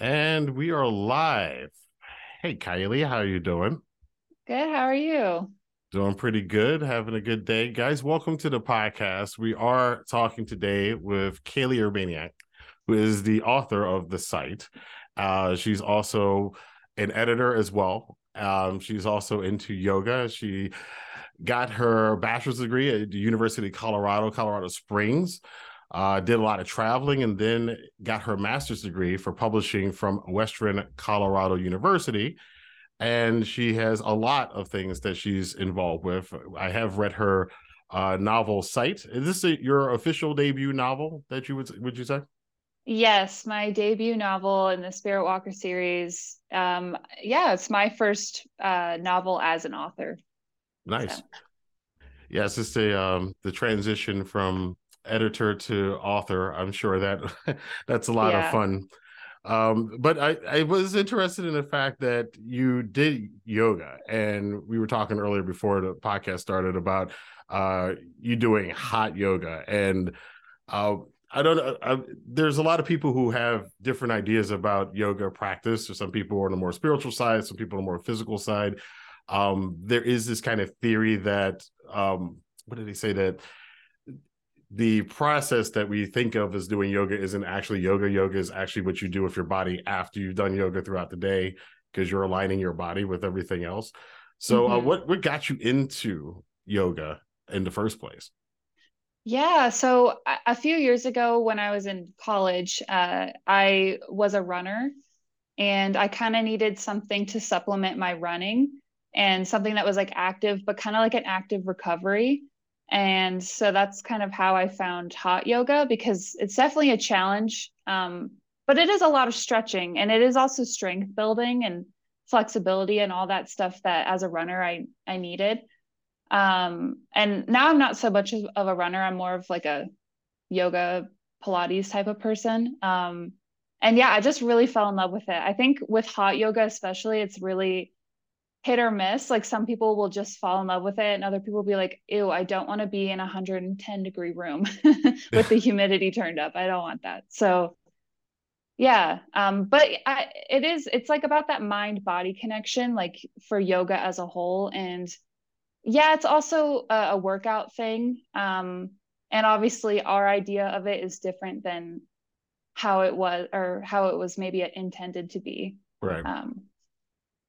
And we are live. Hey, Kylie, how are you doing? Good. How are you? Doing pretty good. Having a good day. Guys, welcome to the podcast. We are talking today with Kaylee Urbaniak, who is the author of the Sight. Uh, she's also an editor as well. Um, she's also into yoga. She got her bachelor's degree at the University of Colorado, Colorado Springs. Uh, did a lot of traveling and then got her master's degree for publishing from Western Colorado University. And she has a lot of things that she's involved with. I have read her uh, novel Sight. Is this a, your official debut novel that you would would you say? Yes, my debut novel in the Spirit Walker series. Um, yeah, it's my first uh, novel as an author. Nice. So. Yes, it's the um, the transition from editor to author. I'm sure that that's a lot yeah. of fun. Um, but I, I was interested in the fact that you did yoga, and we were talking earlier before the podcast started about uh, you doing hot yoga, and uh, I don't know. I, there's a lot of people who have different ideas about yoga practice. Or some people are on the more spiritual side, some people on the more physical side. Um, there is this kind of theory that um, what did he say that the process that we think of as doing yoga isn't actually yoga. Yoga is actually what you do with your body after you've done yoga throughout the day because you're aligning your body with everything else. So, uh, mm-hmm. uh, what what got you into yoga in the first place? Yeah, so a few years ago when I was in college, uh, I was a runner, and I kind of needed something to supplement my running and something that was like active, but kind of like an active recovery. And so that's kind of how I found hot yoga because it's definitely a challenge. Um, but it is a lot of stretching and it is also strength building and flexibility and all that stuff that as a runner I I needed. Um, and now I'm not so much of a runner. I'm more of like a yoga Pilates type of person. Um, and yeah, I just really fell in love with it. I think with hot yoga, especially, it's really hit or miss. Like some people will just fall in love with it, and other people will be like, ew, I don't want to be in a 110 degree room with the humidity turned up. I don't want that. So yeah um but I, it is it's like about that mind body connection like for yoga as a whole and yeah it's also a, a workout thing um and obviously our idea of it is different than how it was or how it was maybe intended to be right um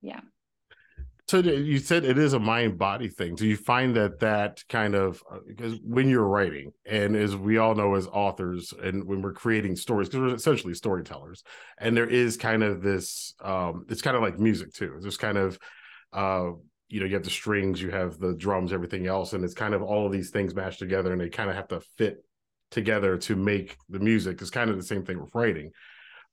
yeah so you said it is a mind body thing. Do you find that that kind of because uh, when you're writing, and as we all know as authors, and when we're creating stories, because we're essentially storytellers, and there is kind of this, um, it's kind of like music too. There's kind of, uh, you know, you have the strings, you have the drums, everything else, and it's kind of all of these things mashed together, and they kind of have to fit together to make the music. It's kind of the same thing with writing.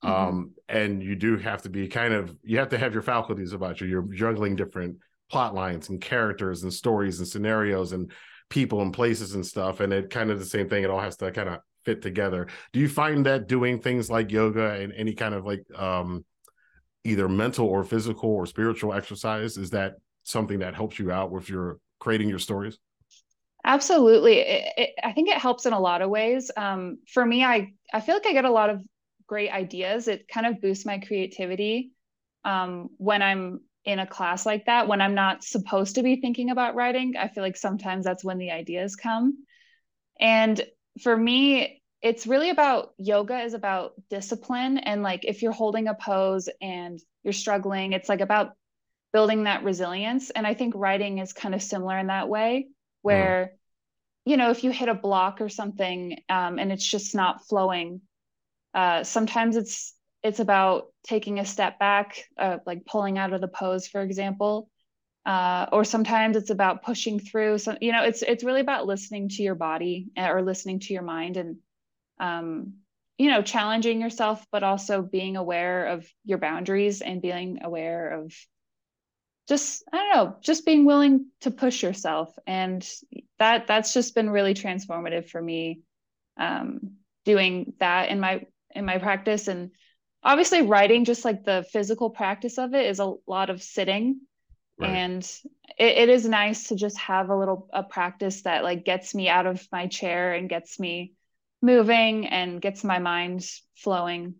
Mm-hmm. Um, and you do have to be kind of you have to have your faculties about you. You're juggling different plot lines and characters and stories and scenarios and people and places and stuff. And it kind of the same thing. It all has to kind of fit together. Do you find that doing things like yoga and any kind of like um either mental or physical or spiritual exercise is that something that helps you out with your creating your stories? Absolutely. It, it, I think it helps in a lot of ways. Um, for me, I, I feel like I get a lot of great ideas. It kind of boosts my creativity um, when I'm in a class like that, when I'm not supposed to be thinking about writing. I feel like sometimes that's when the ideas come. And for me, it's really about yoga is about discipline. And like if you're holding a pose and you're struggling, it's like about building that resilience. And I think writing is kind of similar in that way, where, mm. you know, if you hit a block or something um, and it's just not flowing, uh, sometimes it's it's about taking a step back, uh, like pulling out of the pose, for example. Uh, or sometimes it's about pushing through. So you know, it's it's really about listening to your body eh, or listening to your mind and um, you know challenging yourself, but also being aware of your boundaries and being aware of just I don't know, just being willing to push yourself. And that that's just been really transformative for me. Um, doing that in my in my practice and obviously writing just like the physical practice of it is a lot of sitting right. and it, it is nice to just have a little a practice that like gets me out of my chair and gets me moving and gets my mind flowing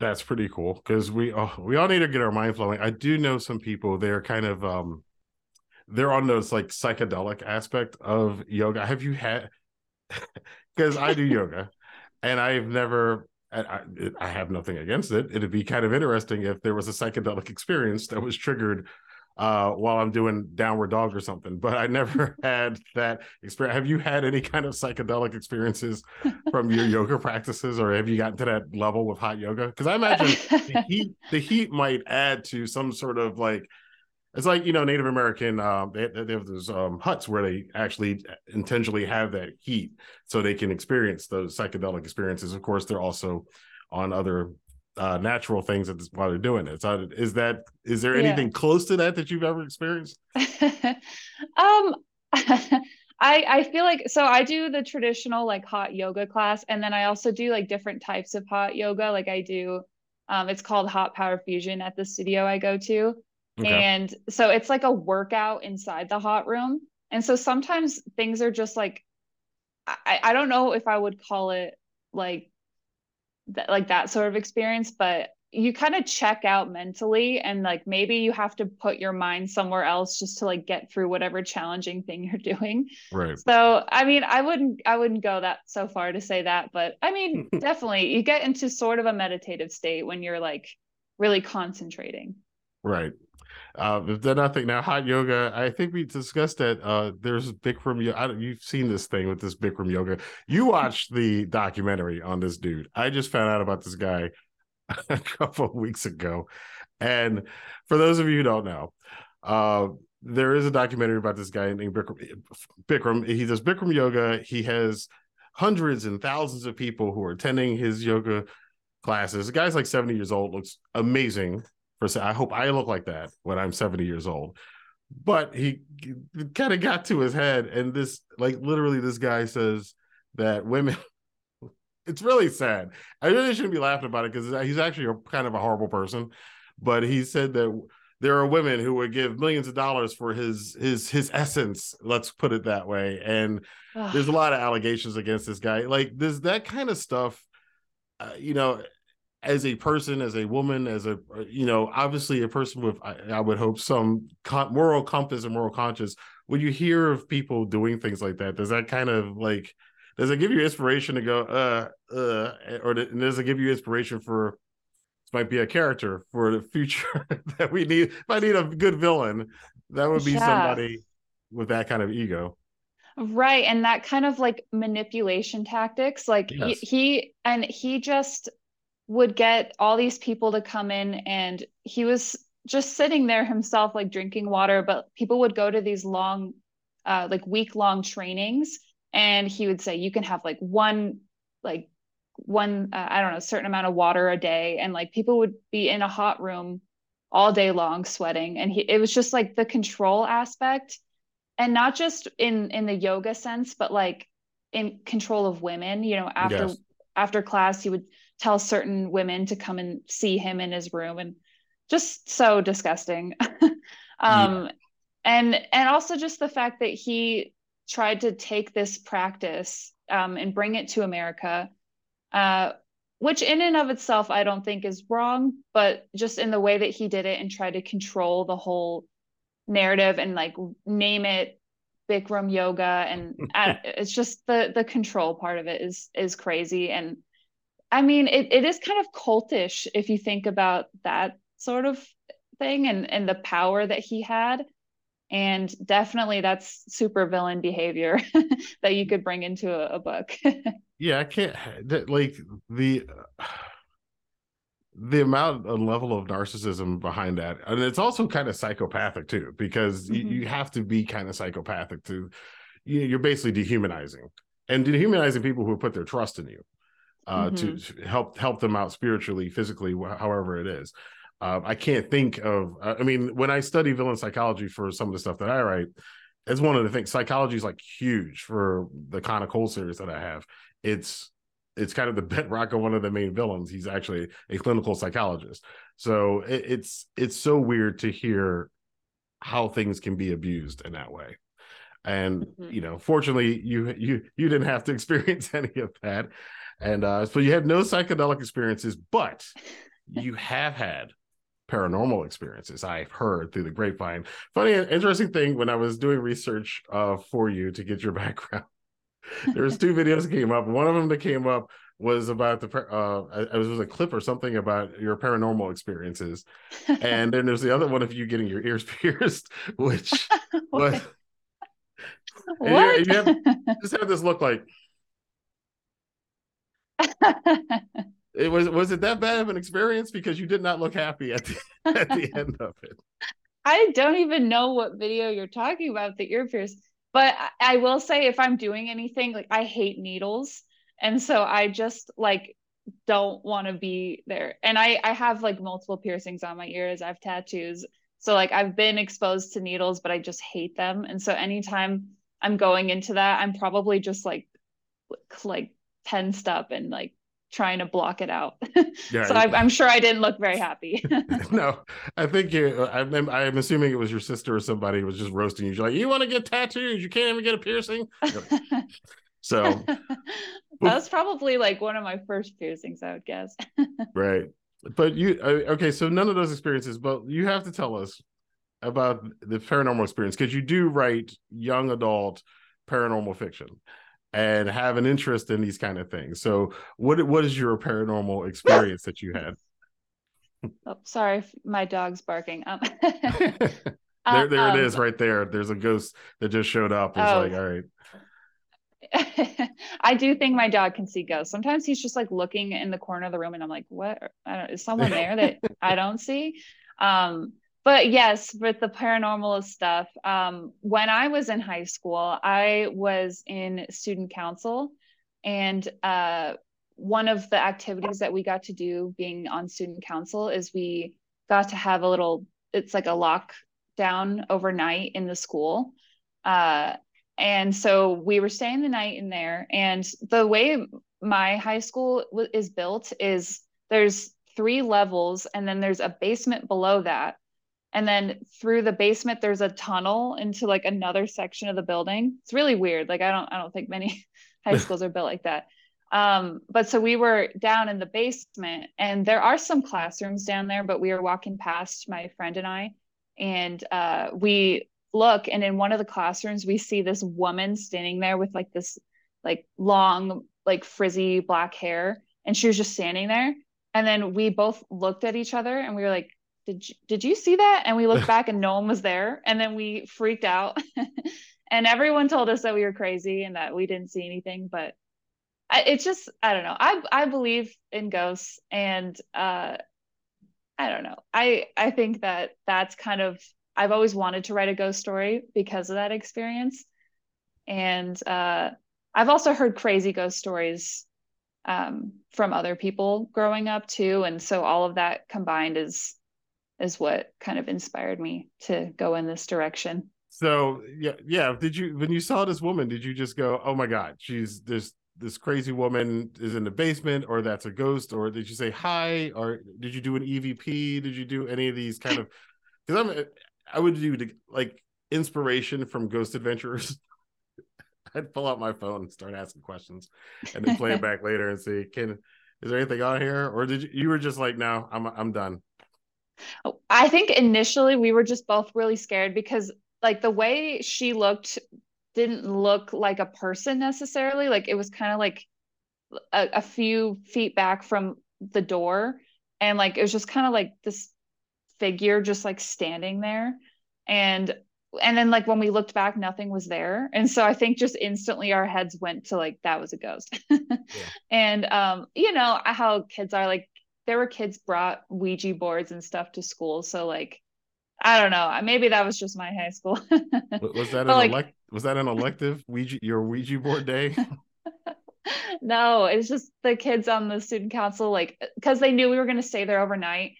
That's pretty cool because we oh, we all need to get our mind flowing. I do know some people they're kind of um they're on those like psychedelic aspect of yoga. Have you had because I do yoga and I've never I, I have nothing against it. It'd be kind of interesting if there was a psychedelic experience that was triggered uh, while I'm doing downward dog or something. But I never had that experience. Have you had any kind of psychedelic experiences from your yoga practices, or have you gotten to that level with hot yoga? Because I imagine the heat the heat might add to some sort of like it's like you know Native American. Um, they, they have those um, huts where they actually intentionally have that heat so they can experience those psychedelic experiences. Of course, they're also on other uh, natural things this, while they're doing it. So, is that is there anything yeah. close to that that you've ever experienced? um. I, I feel like so I do the traditional like hot yoga class and then I also do like different types of hot yoga like I do um, it's called hot power fusion at the studio I go to Okay. And so it's like a workout inside the hot room. And so sometimes things are just like, I, I don't know if I would call it like that, like that sort of experience, but you kind of check out mentally and like maybe you have to put your mind somewhere else just to like get through whatever challenging thing you're doing right so i mean i wouldn't i wouldn't go that so far to say that but i mean definitely you get into sort of a meditative state when you're like really concentrating right uh, if they're nothing now, hot yoga. I think we discussed that. Uh, there's Bikram. yoga. you've seen this thing with this Bikram yoga. You watched the documentary on this dude. I just found out about this guy a couple of weeks ago, and for those of you who don't know, uh, there is a documentary about this guy named Bikram. Bikram. He does Bikram yoga. He has hundreds and thousands of people who are attending his yoga classes. The guy's like 70 years old, looks amazing for I hope I look like that when I'm 70 years old. But he kind of got to his head, and this, like, literally, this guy says that women. it's really sad. I really shouldn't be laughing about it because he's actually a, kind of a horrible person. But he said that there are women who would give millions of dollars for his his his essence. Let's put it that way. And there's a lot of allegations against this guy. Like, there's that kind of stuff. Uh, you know, as a person, as a woman, as a you know, obviously a person with I, I would hope some con- moral compass and moral conscience. When you hear of people doing things like that, does that kind of like does it give you inspiration to go uh uh or does it give you inspiration for this might be a character for the future that we need if I need a good villain, that would be yeah. somebody with that kind of ego. Right. And that kind of like manipulation tactics. Like yes. he, he and he just would get all these people to come in and he was just sitting there himself like drinking water but people would go to these long uh, like week long trainings and he would say you can have like one like one uh, i don't know a certain amount of water a day and like people would be in a hot room all day long sweating and he it was just like the control aspect and not just in in the yoga sense but like in control of women you know after yes. after class he would tell certain women to come and see him in his room and just so disgusting um yeah. and and also just the fact that he tried to take this practice um, and bring it to america uh, which in and of itself i don't think is wrong but just in the way that he did it and tried to control the whole narrative and like name it bikram yoga and it's just the the control part of it is is crazy and I mean, it, it is kind of cultish if you think about that sort of thing and, and the power that he had. And definitely that's super villain behavior that you could bring into a, a book. yeah, I can't like the the amount and level of narcissism behind that. And it's also kind of psychopathic too, because mm-hmm. you, you have to be kind of psychopathic to you know, you're basically dehumanizing and dehumanizing people who put their trust in you uh, mm-hmm. to help help them out spiritually, physically, however it is. Uh, I can't think of. Uh, I mean, when I study villain psychology for some of the stuff that I write, it's one of the things. Psychology is like huge for the Khan of Cold series that I have. It's it's kind of the bedrock of one of the main villains. He's actually a clinical psychologist. So it, it's it's so weird to hear how things can be abused in that way. And mm-hmm. you know, fortunately, you you you didn't have to experience any of that. And uh, so you have no psychedelic experiences, but you have had paranormal experiences. I've heard through the grapevine. Funny, and interesting thing when I was doing research uh, for you to get your background, there was two videos that came up. One of them that came up was about the uh it was a clip or something about your paranormal experiences and then there's the other one of you getting your ears pierced which was what? You, you have, just have this look like it was was it that bad of an experience? Because you did not look happy at the at the end of it. I don't even know what video you're talking about the ear pierce but I, I will say if i'm doing anything like i hate needles. And so i just like don't want to be there. And i i have like multiple piercings on my ears. I have tattoos. So like i've been exposed to needles but i just hate them. And so anytime i'm going into that i'm probably just like like tensed up and like trying to block it out. Yeah, so I, am sure i didn't look very happy. No i think you I'm, I'm assuming it was your sister or somebody was just roasting you. You're like you want to get tattoos? You can't even get a piercing? So that was probably like one of my first piercings, I would guess. right. But you, uh, okay, so none of those experiences, but you have to tell us about the paranormal experience because you do write young adult paranormal fiction and have an interest in these kind of things. So, what what is your paranormal experience that you had? Oh, sorry, my dog's barking. Um, there, there um, it is, right there. There's a ghost that just showed up. It's oh, like, all right. I do think my dog can see ghosts. Sometimes he's just like looking in the corner of the room, and I'm like, "What? is someone there that I don't see?" Um, but yes, with the paranormal stuff, um, when I was in high school, I was in student council, and uh, one of the activities that we got to do being on student council is we got to have a little. It's like a lockdown overnight in the school. Uh, and so we were staying the night in there. And the way my high school is built is there's three levels, and then there's a basement below that. And then through the basement, there's a tunnel into like another section of the building. It's really weird. Like I don't, I don't think many high schools are built like that. Um, but so we were down in the basement, and there are some classrooms down there. But we were walking past my friend and I, and uh, we look and in one of the classrooms we see this woman standing there with like this like long like frizzy black hair and she was just standing there and then we both looked at each other and we were like did you, did you see that? And we looked back and no one was there. And then we freaked out. And everyone told us that we were crazy and that we didn't see anything. But I, it's just i don't know. I i believe in ghosts. And uh i don't know. I i think that that's kind of I've always wanted to write a ghost story because of that experience. And uh, I've also heard crazy ghost stories um, from other people growing up too. And so all of that combined is is what kind of inspired me to go in this direction. So yeah, yeah. Did you when you saw this woman, did you just go, "Oh my God, she's this this crazy woman is in the basement," or that's a ghost, or did you say hi, or did you do an EVP? Did you do any of these kind of? Because I'm I would do like inspiration from Ghost Adventures. I'd pull out my phone and start asking questions, and then play it back later and see can is there anything on here, or did you you were just like no, I'm I'm done. I think initially we were just both really scared because like the way she looked didn't look like a person necessarily. Like it was kind of like a, a few feet back from the door, and like it was just kind of like this figure just like standing there and and then like when we looked back nothing was there and so i think just instantly our heads went to like that was a ghost yeah. and um you know how kids are like there were kids brought ouija boards and stuff to school so like i don't know maybe that was just my high school. Was that an like, elect was that an elective ouija your ouija board day? No it's just the kids on the student council like because they knew we were going to stay there overnight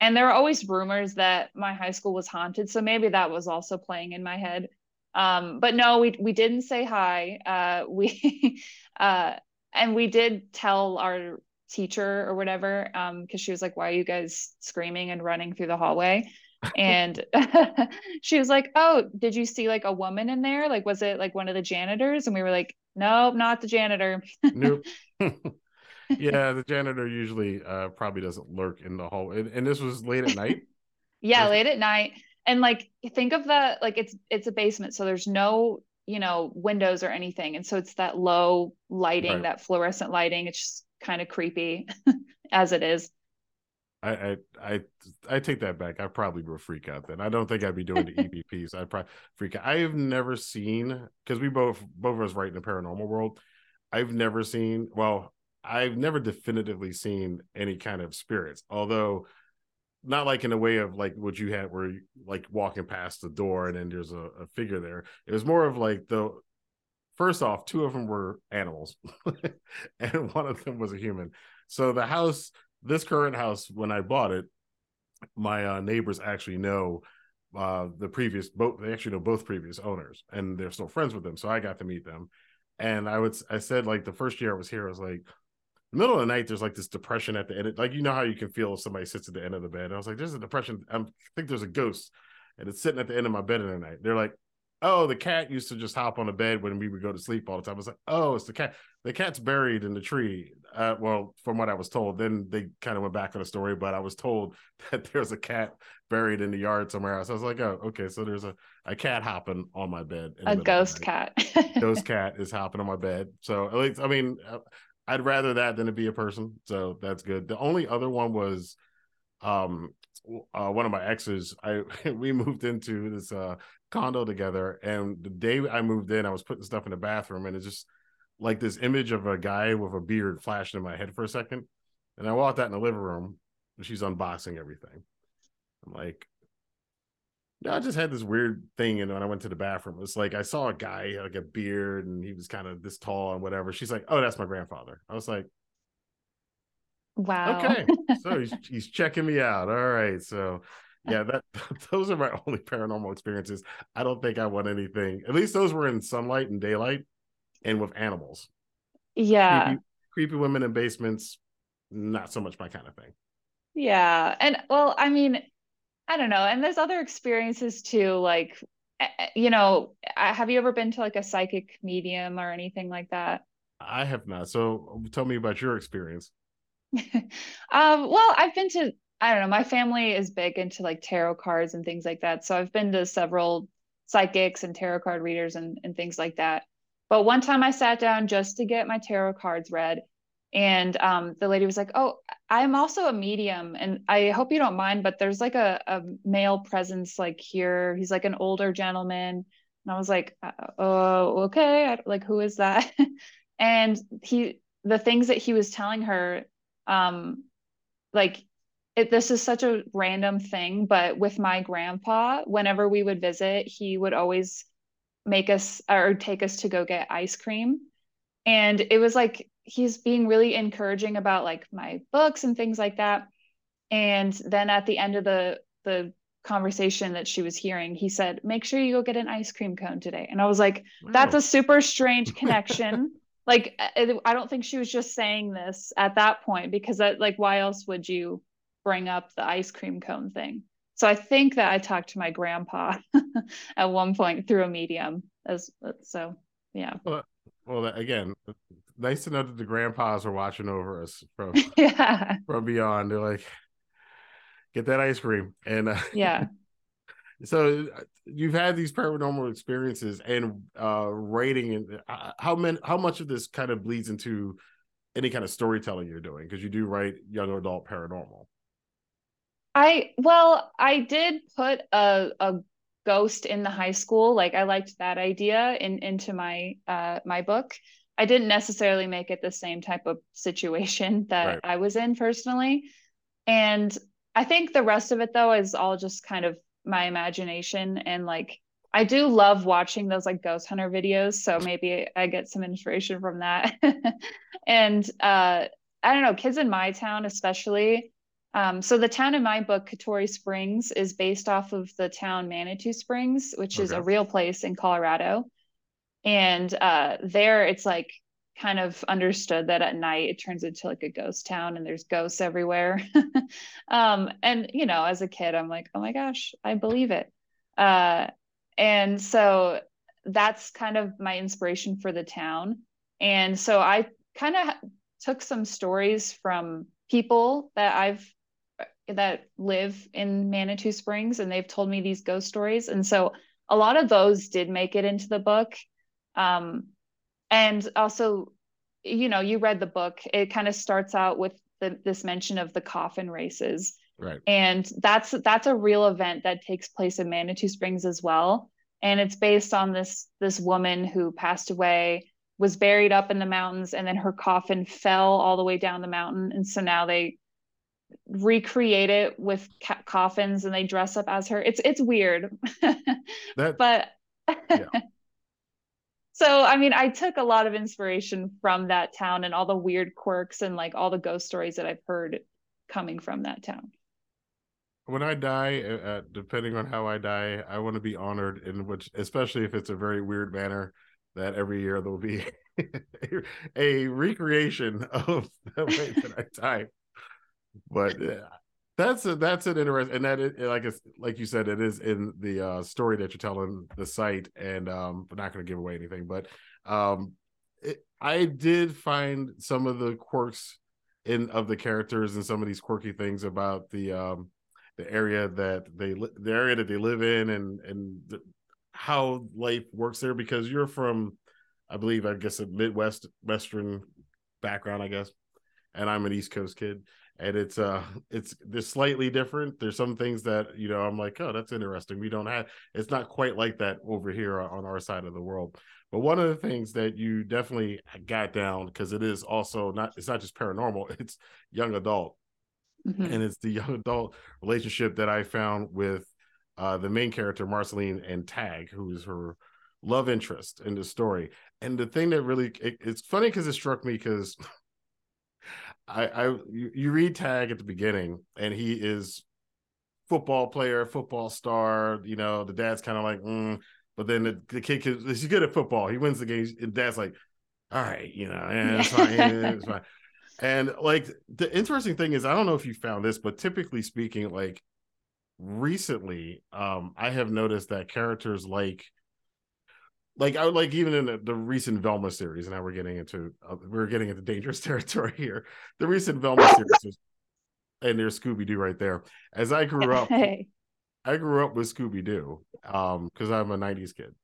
and there were always rumors that my high school was haunted so maybe that was also playing in my head. Um, but no we we didn't say hi uh, we uh, and we did tell our teacher or whatever because um, she was like why are you guys screaming and running through the hallway and she was like oh did you see like a woman in there like was it like one of the janitors and we were like nope not the janitor nope yeah, the janitor usually uh, probably doesn't lurk in the hall. And, and this was late at night. yeah, late at night. And like think of the like it's it's a basement, so there's no you know windows or anything, and so it's that low lighting, right. that fluorescent lighting. It's just kind of creepy as it is. I, I I I take that back. I probably would freak out then. I don't think I'd be doing the EVPs. I'd probably freak out. I have never seen because we both both of us write in the paranormal world. I've never seen well, I've never definitively seen any kind of spirits, although not like in a way of like what you had where you like walking past the door and then there's a, a figure there. It was more of like the first off, two of them were animals and one of them was a human. So the house this current house when I bought it, my uh, neighbors actually know uh, the previous both. They actually know both previous owners, and they're still friends with them. So I got to meet them. And I would I said like the first year I was here, I was like, middle of the night, there's like this depression at the end. Like you know how you can feel if somebody sits at the end of the bed. And I was like, there's a depression. I'm, I think there's a ghost, and it's sitting at the end of my bed in the night. They're like, oh, the cat used to just hop on the bed when we would go to sleep all the time. I was like, oh, it's the cat. The cat's buried in the tree. Uh, well, from what I was told, then they kind of went back on the story, but I was told that there's a cat buried in the yard somewhere else. I was like, oh, okay, so there's a, a cat hopping on my bed. A ghost cat. ghost cat is hopping on my bed. So at least, I mean, uh, I'd rather that than to be a person. So that's good. The only other one was um uh, one of my exes, I we moved into this uh, condo together, and the day I moved in, I was putting stuff in the bathroom, and it's just like this image of a guy with a beard flashed in my head for a second, and I walked out in the living room, and she's unboxing everything. I'm like, no, I just had this weird thing, and when I went to the bathroom, it's like I saw a guy like a beard, and he was kind of this tall and whatever. She's like, "Oh, that's my grandfather." I was like, Wow. Okay. So he's he's checking me out. All right. So yeah, that those are my only paranormal experiences. I don't think I want anything. At least those were in sunlight and daylight and with animals. Yeah. Creepy, creepy women in basements, not so much my kind of thing. Yeah. And well, I mean, I don't know. And there's other experiences too, like eh, eh, you know, have you ever been to like a psychic medium or anything like that? I have not. So tell me about your experience. um, well, I've been to, I don't know, my family is big into like tarot cards and things like that. So I've been to several psychics and tarot card readers and, and things like that. But one time I sat down just to get my tarot cards read. And um, the lady was like, Oh, I'm also a medium. And I hope you don't mind, but there's like a, a male presence like here. He's like an older gentleman. And I was like, uh, Oh, okay. like, who is that? and he, the things that he was telling her um like it, this is such a random thing but with my grandpa whenever we would visit he would always make us or take us to go get ice cream. And it was like he's being really encouraging about like my books and things like that. And then at the end of the the conversation that she was hearing he said make sure you go get an ice cream cone today. And i was like wow. that's a super strange connection. Like uh, I don't think she was just saying this at that point because that like why else would you bring up the ice cream cone thing? So I think that I talked to my grandpa at one point through a medium as so yeah. Well, well again, nice to know that the grandpas are watching over us from yeah from beyond. They're like, get that ice cream and uh, yeah so uh, you've had these paranormal experiences and uh writing and uh, how many how much of this kind of bleeds into any kind of storytelling you're doing because you do write young adult paranormal i well i did put a, a ghost in the high school like i liked that idea in into my uh my book i didn't necessarily make it the same type of situation that right. i was in personally and i think the rest of it though is all just kind of my imagination and like I do love watching those like ghost hunter videos, so maybe I get some inspiration from that. and uh I don't know, kids in my town especially. Um, so the town in my book, Katori Springs, is based off of the town Manitou Springs, which okay. is a real place in Colorado. And uh, there, it's like kind of understood that at night it turns into like a ghost town and there's ghosts everywhere. um, and you know, as a kid, I'm like, oh my gosh, I believe it. Uh, and so that's kind of my inspiration for the town. And so I kind of took some stories from people that I've that live in Manitou Springs and they've told me these ghost stories. And so a lot of those did make it into the book. Um, and also, you know, you read the book, it kind of starts out with the, this mention of the coffin races. Right. And that's that's a real event that takes place in Manitou Springs as well. And it's based on this this woman who passed away, was buried up in the mountains, and then her coffin fell all the way down the mountain. And so now they recreate it with ca- coffins and they dress up as her. It's it's weird. that, but yeah. so I mean, I took a lot of inspiration from that town and all the weird quirks and like all the ghost stories that I've heard coming from that town. When I die, uh, depending on how I die, I want to be honored in which, especially if it's a very weird manner, that every year there'll be a, a recreation of the way that I die but yeah, that's a, that's an interesting and that it, like it's like you said it is in the uh, story that you're telling the Sight and um we're not going to give away anything but um it, i did find some of the quirks in of the characters and some of these quirky things about the um the area that they the area that they live in and and the, how life works there because you're from i believe i guess a midwest western background i guess and i'm an east coast kid and it's uh it's they're slightly different there's some things that you know i'm like oh that's interesting we don't have it's not quite like that over here on our side of the world but one of the things that you definitely got down because it is also not it's not just paranormal it's young adult mm-hmm. and it's the young adult relationship that i found with uh the main character marceline and tag who is her love interest in the story and the thing that really it, it's funny because it struck me because I, I you, you read Tag at the beginning, and he is football player, football star. You know, the dad's kind of like, mm, but then the, the kid he's good at football. He wins the game. And dad's like, all right, you know, yeah, it's fine, it's fine. And like the interesting thing is, I don't know if you found this, but typically speaking, like recently, um, I have noticed that characters like like I like even in the, the, recent Velma series, and now we're getting into uh, we're getting into dangerous territory here. The recent Velma series, was, and there's Scooby Doo right there. As I grew up, hey. I grew up with Scooby Doo um, because I'm a '90s kid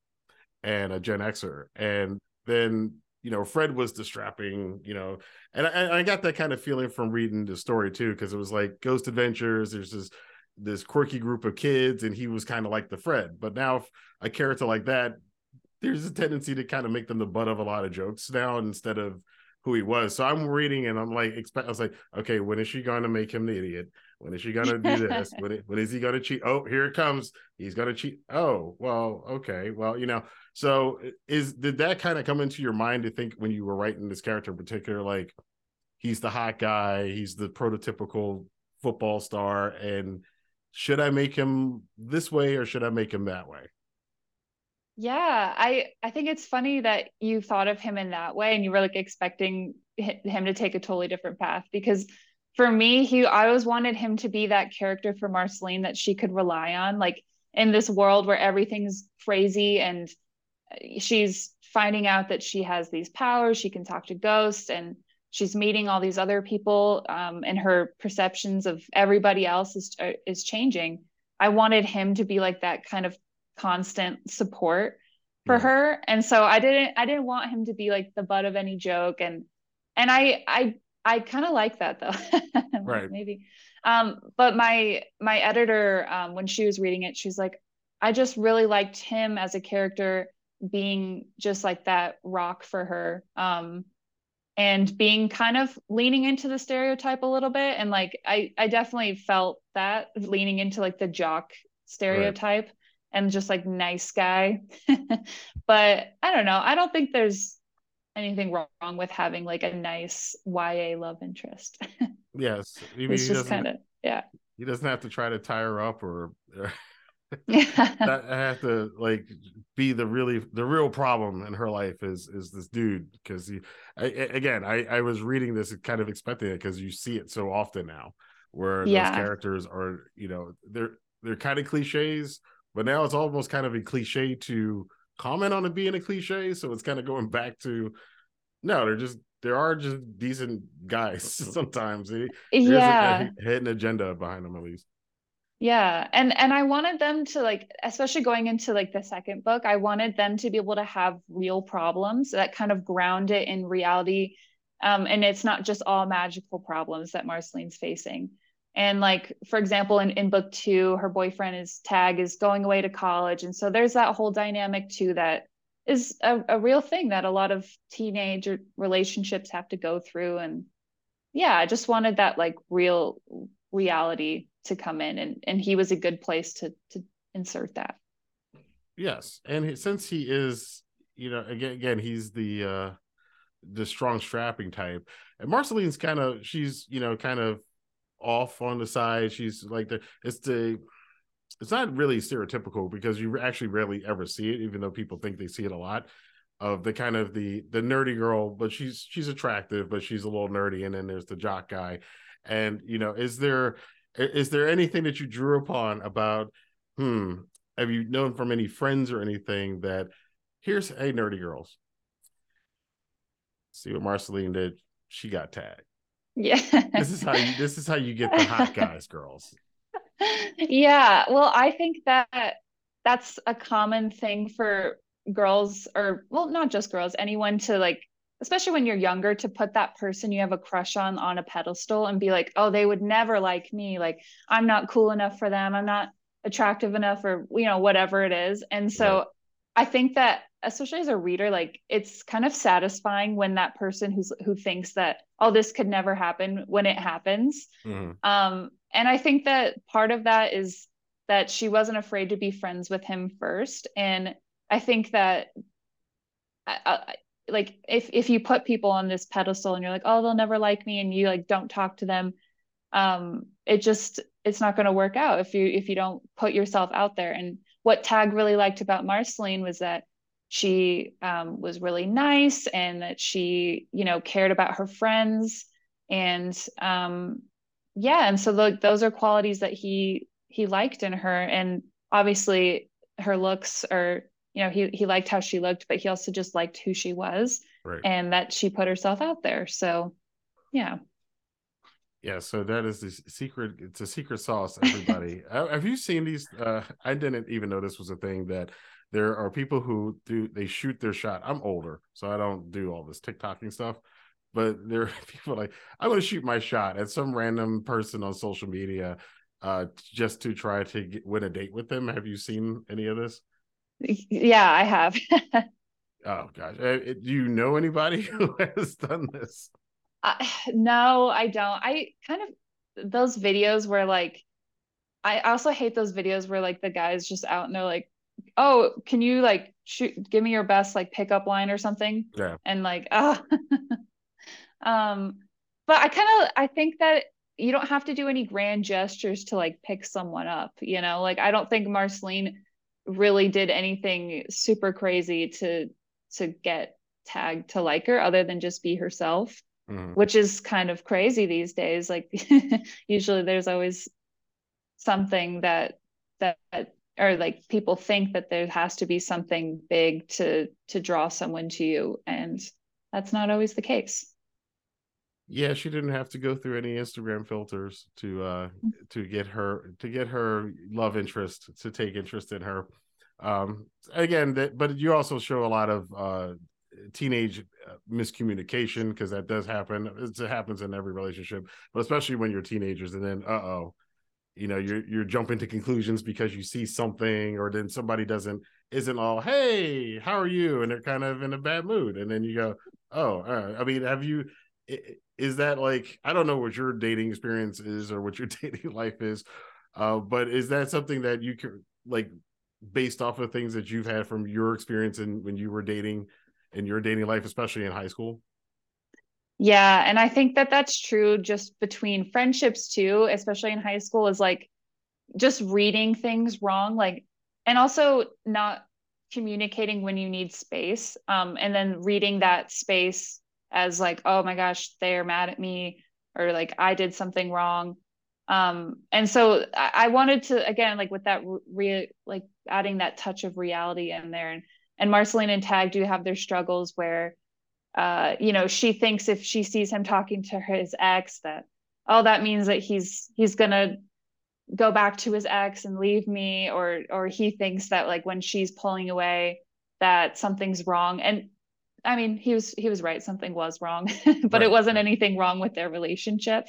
and a Gen Xer, and then you know Fred was the strapping, you know, and I, I got that kind of feeling from reading the story too, because it was like Ghost Adventures. There's this this quirky group of kids, and he was kind of like the Fred. But now a character like that there's a tendency to kind of make them the butt of a lot of jokes now instead of who he was. So I'm reading and I'm like, expect. I was like, okay, when is she going to make him the idiot? When is she going to do this? when, when is he going to cheat? Oh, here it comes. He's going to cheat. Oh, well, okay, well, you know. So is did that kind of come into your mind to think when you were writing this character in particular, like he's the hot guy, he's the prototypical football star, and should I make him this way or should I make him that way? Yeah, I I think it's funny that you thought of him in that way and you were like expecting him to take a totally different path because for me he I always wanted him to be that character for Marceline that she could rely on like in this world where everything's crazy and uh, she's finding out that she has these powers she can talk to ghosts and she's meeting all these other people um, and her perceptions of everybody else is uh, is changing. I wanted him to be like that kind of constant support for her. And so i didn't i didn't want him to be like the butt of any joke. And and i i i kind of like that though. Right. Maybe. Um but my my editor um when she was reading it she's like i just really liked him as a character being just like that rock for her um and being kind of leaning into the stereotype a little bit. And like i i definitely felt that leaning into like the jock stereotype. right and just like nice guy. but I don't know. I don't think there's anything wrong with having like a nice YA love interest. yes. You it's just kind of yeah. He doesn't have to try to tie her up or, or yeah. that have to like be the really the real problem in her life is is this dude because he I, again I I was reading this kind of expecting it because you see it so often now where yeah. those characters are you know they're they're kind of cliches but now it's almost kind of a cliche to comment on it being a cliche. So it's kind of going back to no, they're just there are just decent guys sometimes. There's yeah, a hidden agenda behind them at least. Yeah, and and I wanted them to like, especially going into like the second book, I wanted them to be able to have real problems that kind of ground it in reality. Um, and it's not just all magical problems that Marceline's facing. And like, for example, in, in book two, her boyfriend is Tag is going away to college. And so there's that whole dynamic too that is a, a real thing that a lot of teenage relationships have to go through. And yeah, I just wanted that like real reality to come in and and he was a good place to to insert that yes and since he is you know again again he's the uh the strong strapping type and marceline's kind of she's you know kind of off on the side. She's like the it's the it's not really stereotypical because you actually rarely ever see it even though people think they see it a lot of the kind of the the nerdy girl but she's she's attractive but she's a little nerdy and then there's the jock guy. And you know is there is there anything that you drew upon about hmm have you known from any friends or anything that here's hey nerdy girls. See what marceline did. She got tagged yeah. This is how you this is how you get the hot guys girls. Yeah well i think that that's a common thing for girls or well not just girls anyone to like especially when you're younger to put that person you have a crush on on a pedestal and be like oh they would never like me. Like i'm not cool enough for them. I'm not attractive enough or you know whatever it is. And so right. i think that especially as a reader like it's kind of satisfying when that person who's who thinks that oh this could never happen when it happens mm-hmm. um and i think that part of that is that she wasn't afraid to be friends with him first and i think that I, like if if you put people on this pedestal and you're like oh they'll never like me and you like don't talk to them um it just it's not going to work out if you if you don't put yourself out there and what tag really liked about marceline was that she um, was really nice and that she you know cared about her friends and um yeah and so the, those are qualities that he he liked in her and obviously her looks are you know he he liked how she looked but he also just liked who she was right. and that she put herself out there. So yeah. Yeah so that is the secret it's a secret sauce everybody. Have you seen these uh i didn't even know this was a thing that there are people who do they shoot their shot i'm older so i don't do all this tiktoking stuff but there are people like i'm going to shoot my shot at some random person on social media uh just to try to get, win a date with them have you seen any of this yeah, I have. oh gosh, uh, do you know anybody who has done this? Uh, no, I don't. I kind of those videos where like I also hate those videos where like the guys just out and they're like, "Oh, can you like shoot give me your best like pickup line or something?" Yeah. And like, ah. um but I kind of I think that you don't have to do any grand gestures to like pick someone up, you know? Like I don't think Marceline really did anything super crazy to to get Tag to like her other than just be herself mm-hmm. which is kind of crazy these days like usually there's always something that that or like people think that there has to be something big to to draw someone to you and that's not always the case. Yeah she didn't have to go through any instagram filters to uh mm. to get her to get her love interest to take interest in her. Um again that but you also show a lot of uh teenage uh, miscommunication because that does happen. It happens in every relationship but especially when you're teenagers and then uh-oh you know you're you're jumping to conclusions because you see something or then somebody doesn't isn't all hey how are you and they're kind of in a bad mood and then you go oh i mean have you is that like I don't know what your dating experience is or what your dating life is, uh, but is that something that you can like based off of things that you've had from your experience and when you were dating in your dating life, especially in high school? Yeah, and I think that that's true just between friendships too, especially in high school is like just reading things wrong like and also not communicating when you need space um and then reading that space as like oh my gosh they're mad at me or like i did something wrong. Um and so I, I wanted to again like with that re like adding that touch of reality in there and and marceline and tag do have their struggles where uh, you know, she thinks if she sees him talking to his ex that, oh, that means that he's he's gonna go back to his ex and leave me, or or he thinks that like when she's pulling away that something's wrong. And I mean, he was he was right, something was wrong, but right. it wasn't anything wrong with their relationship.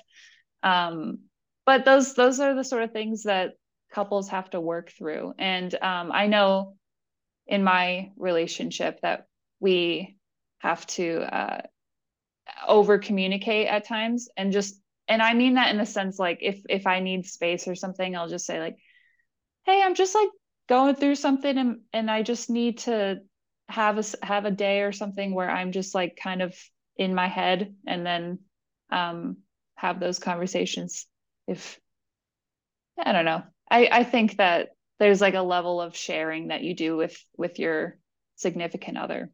Um, but those those are the sort of things that couples have to work through. And um, I know in my relationship that we have to uh, over communicate at times and just and i mean that in the sense like if if i need space or something i'll just say like hey i'm just like going through something and and i just need to have a have a day or something where i'm just like kind of in my head and then um have those conversations if i don't know. I i think that there's like a level of sharing that you do with with your significant other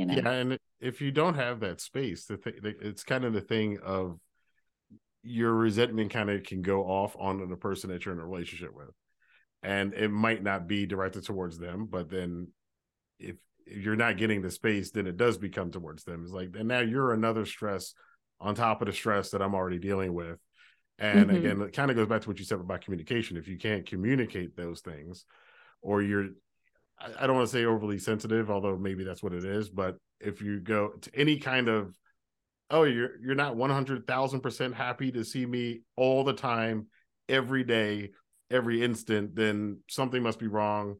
you know? Yeah and if you don't have that space the th- it's kind of the thing of your resentment kind of can go off onto the person that you're in a relationship with. And it might not be directed towards them but then if, if you're not getting the space then it does become towards them. It's like and now you're another stress on top of the stress that i'm already dealing with. And mm-hmm. again it kind of goes back to what you said about communication. If you can't communicate those things or you're I don't want to say overly sensitive, although maybe that's what it is. But if you go to any kind of, oh, you're you're not one hundred thousand percent happy to see me all the time, every day, every instant, then something must be wrong.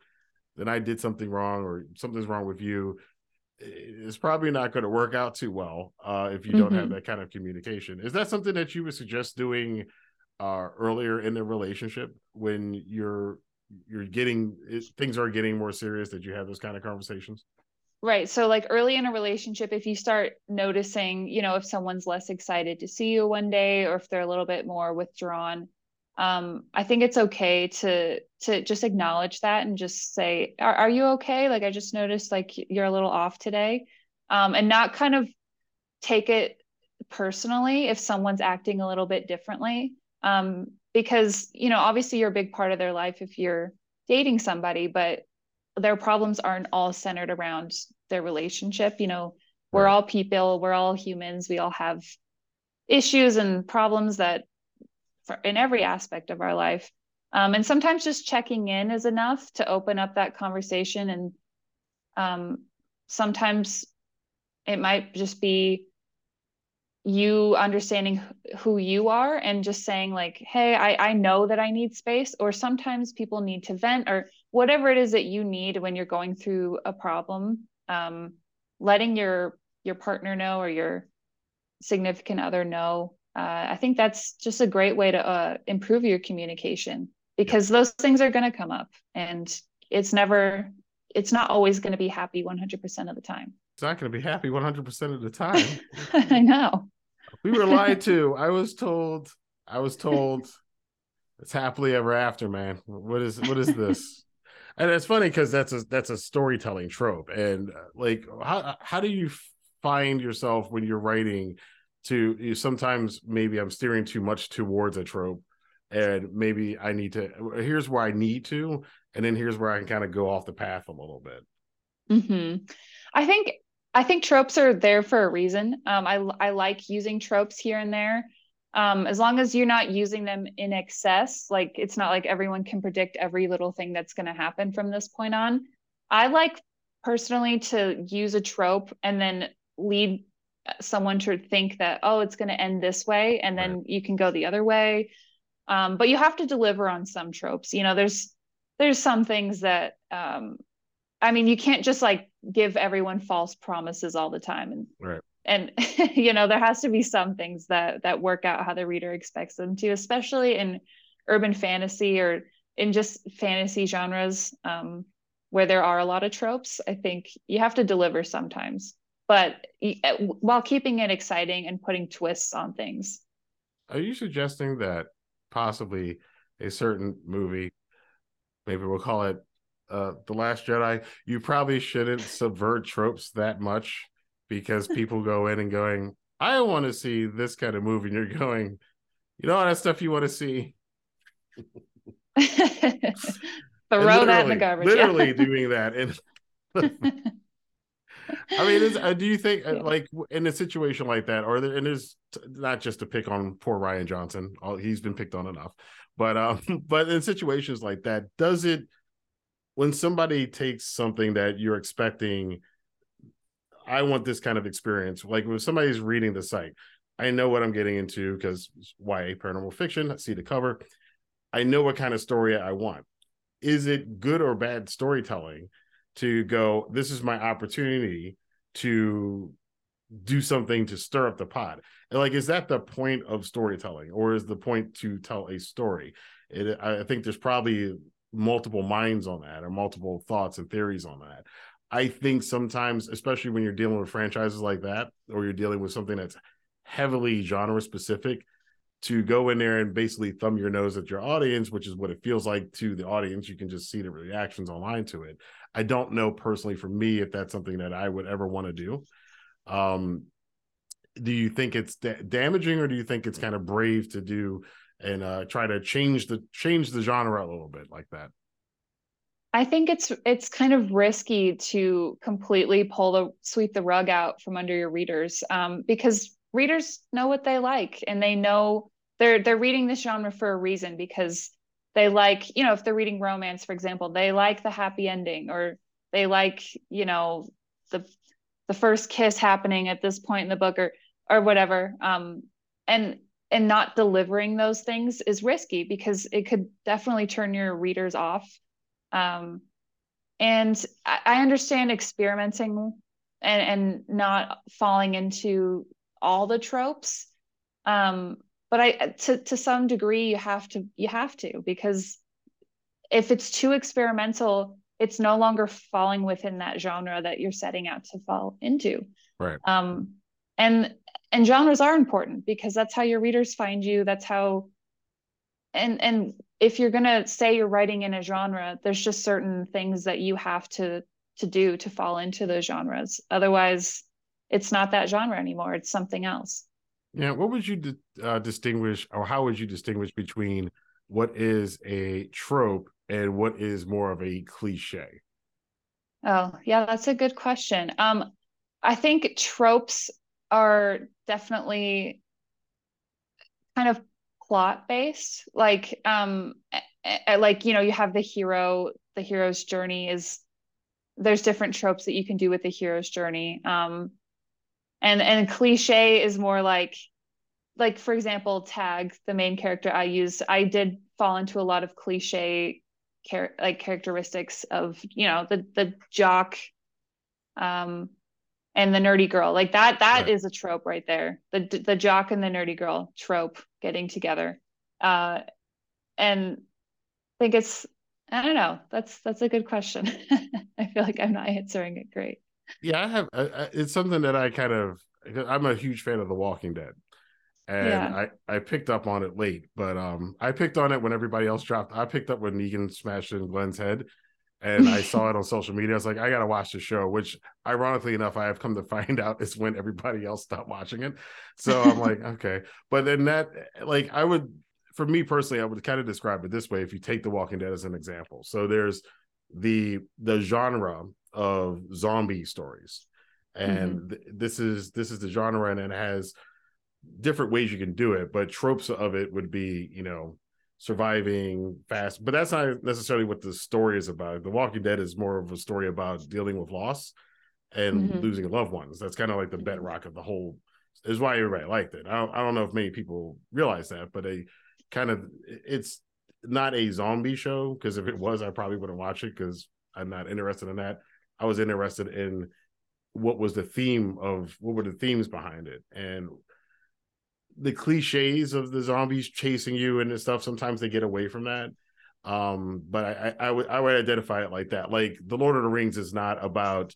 Then I did something wrong, or something's wrong with you. It's probably not going to work out too well uh, if you don't mm-hmm. have that kind of communication. Is that something that you would suggest doing uh, earlier in the relationship when you're you're getting things are getting more serious that you have those kind of conversations? Right. So like early in a relationship if you start noticing you know if someone's less excited to see you one day or if they're a little bit more withdrawn um, i think it's okay to to just acknowledge that and just say are, are you okay? Like i just noticed like you're a little off today. Um, and not kind of take it personally if someone's acting a little bit differently. Um, because you know obviously you're a big part of their life if you're dating somebody but their problems aren't all centered around their relationship. You know we're all people we're all humans we all have issues and problems that for, in every aspect of our life. Um, and sometimes just checking in is enough to open up that conversation and um, sometimes it might just be you understanding who you are and just saying like hey I, I know that i need space or sometimes people need to vent or whatever it is that you need when you're going through a problem um, letting your your partner know or your significant other know uh, i think that's just a great way to uh, improve your communication because those things are going to come up and it's never it's not always going to be happy 100% of the time it's not going to be happy 100% of the time. I know. We were lied to. I was told, I was told it's happily ever after, man. What is, what is this? and it's funny because that's a, that's a storytelling trope. And uh, like, how, how do you find yourself when you're writing to you sometimes maybe I'm steering too much towards a trope and maybe I need to, here's where I need to, and then here's where I can kind of go off the path a little bit. Mm-hmm. I think I think tropes are there for a reason. Um, I I like using tropes here and there, um, as long as you're not using them in excess. Like it's not like everyone can predict every little thing that's going to happen from this point on. I like personally to use a trope and then lead someone to think that oh it's going to end this way and then right. you can go the other way um, but you have to deliver on some tropes you know there's there's some things that um, I mean, you can't just like give everyone false promises all the time. And right. and you know, there has to be some things that that work out how the reader expects them to, especially in urban fantasy or in just fantasy genres um, where there are a lot of tropes. I think you have to deliver sometimes, but uh, while keeping it exciting and putting twists on things. Are you suggesting that possibly a certain movie, maybe we'll call it uh, the Last Jedi, you probably shouldn't subvert tropes that much because people go in and going, I want to see this kind of movie, and you're going, you know, all that stuff you want to see. Throw that in the garbage. Literally yeah. doing that, and I mean, is, uh, do you think uh, like in a situation like that, or there, and there's not just to pick on poor Rian Johnson, all, he's been picked on enough, but um, but in situations like that, does it when somebody takes something that you're expecting? I want this kind of experience. Like when somebody's reading the Sight, I know what I'm getting into because YA paranormal fiction. I see the cover. I know what kind of story I want. Is it good or bad storytelling to go, this is my opportunity to do something to stir up the pot? And like, is that the point of storytelling or is the point to tell a story? It, I think there's probably multiple minds on that or multiple thoughts and theories on that. I think sometimes, especially when you're dealing with franchises like that, or you're dealing with something that's heavily genre specific, to go in there and basically thumb your nose at your audience, which is what it feels like to the audience. You can just see the reactions online to it. I don't know personally for me if that's something that I would ever want to do. Um, do you think it's da- damaging, or do you think it's kind of brave to do and uh, try to change the change the genre a little bit like that? I think it's it's kind of risky to completely pull the sweep the rug out from under your readers um, because readers know what they like and they know they're they're reading this genre for a reason because they like you know if they're reading romance for example they like the happy ending or they like you know the the first kiss happening at this point in the book or or whatever um and and not delivering those things is risky because it could definitely turn your readers off. Um and I, I understand experimenting and and not falling into all the tropes. Um but i to to some degree you have to you have to because if it's too experimental it's no longer falling within that genre that you're setting out to fall into. Right. Um and and genres are important because that's how your readers find you. That's how and and if you're going to say you're writing in a genre there's just certain things that you have to to do to fall into those genres. Otherwise it's not that genre anymore. It's something else. Yeah what would you uh, distinguish or how would you distinguish between what is a trope and what is more of a cliche? Oh yeah that's a good question. Um i think tropes are definitely kind of plot based like um like you know you have the hero the hero's journey is there's different tropes that you can do with the hero's journey. Um and and cliche is more like like for example tag the main character i used i did fall into a lot of cliche char- like characteristics of you know the the jock um and the nerdy girl like that That right. is a trope right there the the jock and the nerdy girl trope getting together uh and i think it's i don't know that's that's a good question i feel like i'm not answering it great yeah, I have. it's something that I kind of. I'm a huge fan of The Walking Dead, and yeah. I I picked up on it late, but um, I picked on it when everybody else dropped. I picked up when Negan smashed in Glenn's head, and I saw it on social media. I was like, I gotta watch the show. Which, ironically enough, I have come to find out is when everybody else stopped watching it. So I'm like, okay. But then that, like, I would, for me personally, I would kind of describe it this way: if you take The Walking Dead as an example, so there's the the genre of zombie stories and mm-hmm. th- this is this is the genre and it has different ways you can do it but tropes of it would be you know surviving fast but that's not necessarily what the story is about. The walking dead is more of a story about dealing with loss and mm-hmm. losing loved ones. That's kind of like the mm-hmm. bedrock of the whole is why everybody liked it. I don't, I don't know if many people realize that but a kind of it's not a zombie show because if it was i probably wouldn't watch it because i'm not interested in that. I was interested in what was the theme of what were the themes behind it? And the cliches of the zombies chasing you and stuff sometimes they get away from that. Um but I, I, I would i would identify it like that. Like the lord of the rings is not about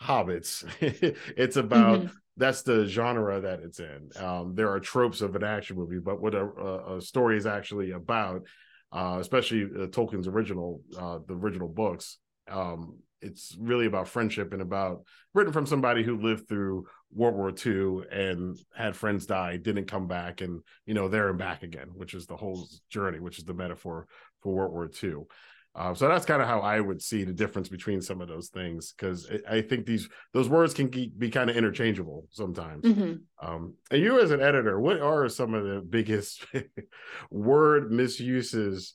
hobbits. It's about mm-hmm. that's the genre that it's in. Um there are tropes of an action movie but what a, a story is actually about uh especially uh, tolkien's original uh the original books um it's really about friendship and about written from somebody who lived through World War II and had friends die, didn't come back, and you know there and back again, which is the whole journey, which is the metaphor for World War II. Uh, so that's kind of how I would see the difference between some of those things because I think these those words can be kind of interchangeable sometimes. Mm-hmm. Um, and you, as an editor, what are some of the biggest word misuses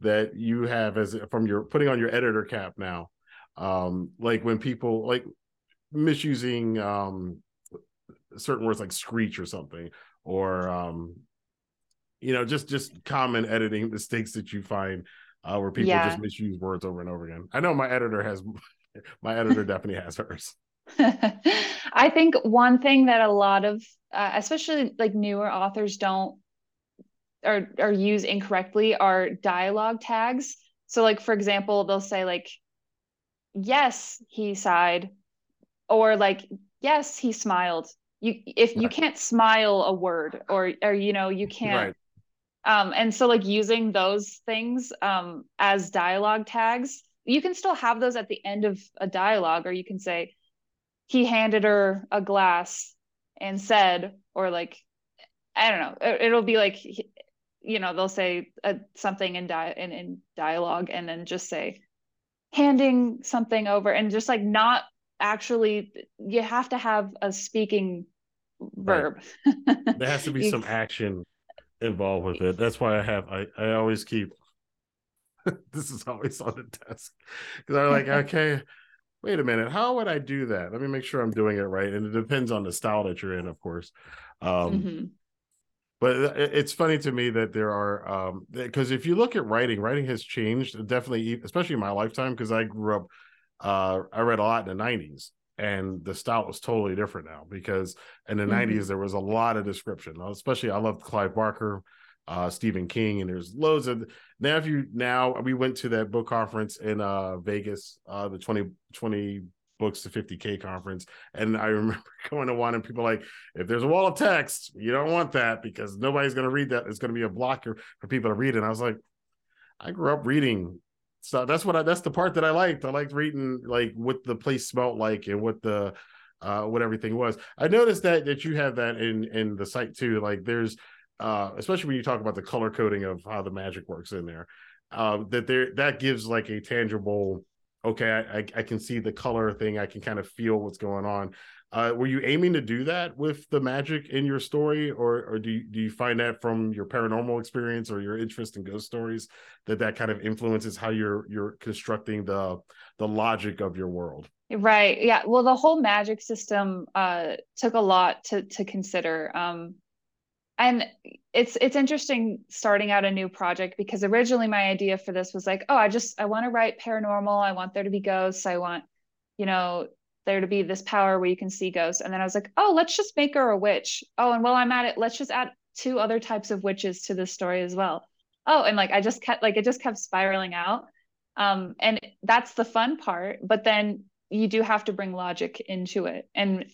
that you have as from your putting on your editor cap now? Um, like when people like misusing um, certain words like screech or something, or um, you know, just just common editing mistakes that you find uh, where people yeah. just misuse words over and over again. I know my editor has, my editor definitely has hers. I think one thing that a lot of, uh, especially like newer authors don't or or use incorrectly are dialogue tags. So like for example, they'll say like, "Yes, he sighed," or like, "Yes, he smiled." You if right. you can't smile a word, or or you know you can't. Right um, and so like using those things um, as dialogue tags, you can still have those at the end of a dialogue, or you can say, he handed her a glass and said, or like, I don't know, it, will be like, you know, they'll say uh, something in, di- in, in dialogue and then just say, handing something over and just like not actually, you have to have a speaking verb. Right. There has to be some action involved with it. That's why I have I I always keep this is always on the desk because I'm like okay. Wait a minute, how would I do that? Let me make sure I'm doing it right. And it depends on the style that you're in, of course. Um, mm-hmm. But it's funny to me that there are because um, if you look at writing, writing has changed definitely, especially in my lifetime. Because I grew up, uh, I read a lot in the '90s, and the style was totally different now because in the mm-hmm. 90s there was a lot of description especially i loved clive barker uh, stephen king and there's loads of now if you now we went to that book conference in uh, vegas uh, the 20 20 books to 50k conference and i remember going to one and people like if there's a wall of text you don't want that because nobody's going to read that it's going to be a blocker for people to read and i was like i grew up reading so that's what I that's the part that I liked. I liked reading like what the place smelled like and what the uh what everything was. I noticed that that you have that in in the Sight too. Like there's uh especially when you talk about the color coding of how the magic works in there. Um that there that gives like a tangible okay, I, I can see the color thing, I can kind of feel what's going on. Uh, were you aiming to do that with the magic in your story, or or do you, do you find that from your paranormal experience or your interest in ghost stories that that kind of influences how you're you're constructing the the logic of your world? Right. Yeah. Well, the whole magic system uh, took a lot to to consider. Um, and it's it's interesting starting out a new project because originally my idea for this was like, oh, I just I want to write paranormal. I want there to be ghosts. I want you know there to be this power where you can see ghosts. And then I was like, oh, let's just make her a witch. Oh, and while I'm at it, let's just add two other types of witches to this story as well. Oh, and like I just kept like it just kept spiraling out. Um, and that's the fun part. But then you do have to bring logic into it and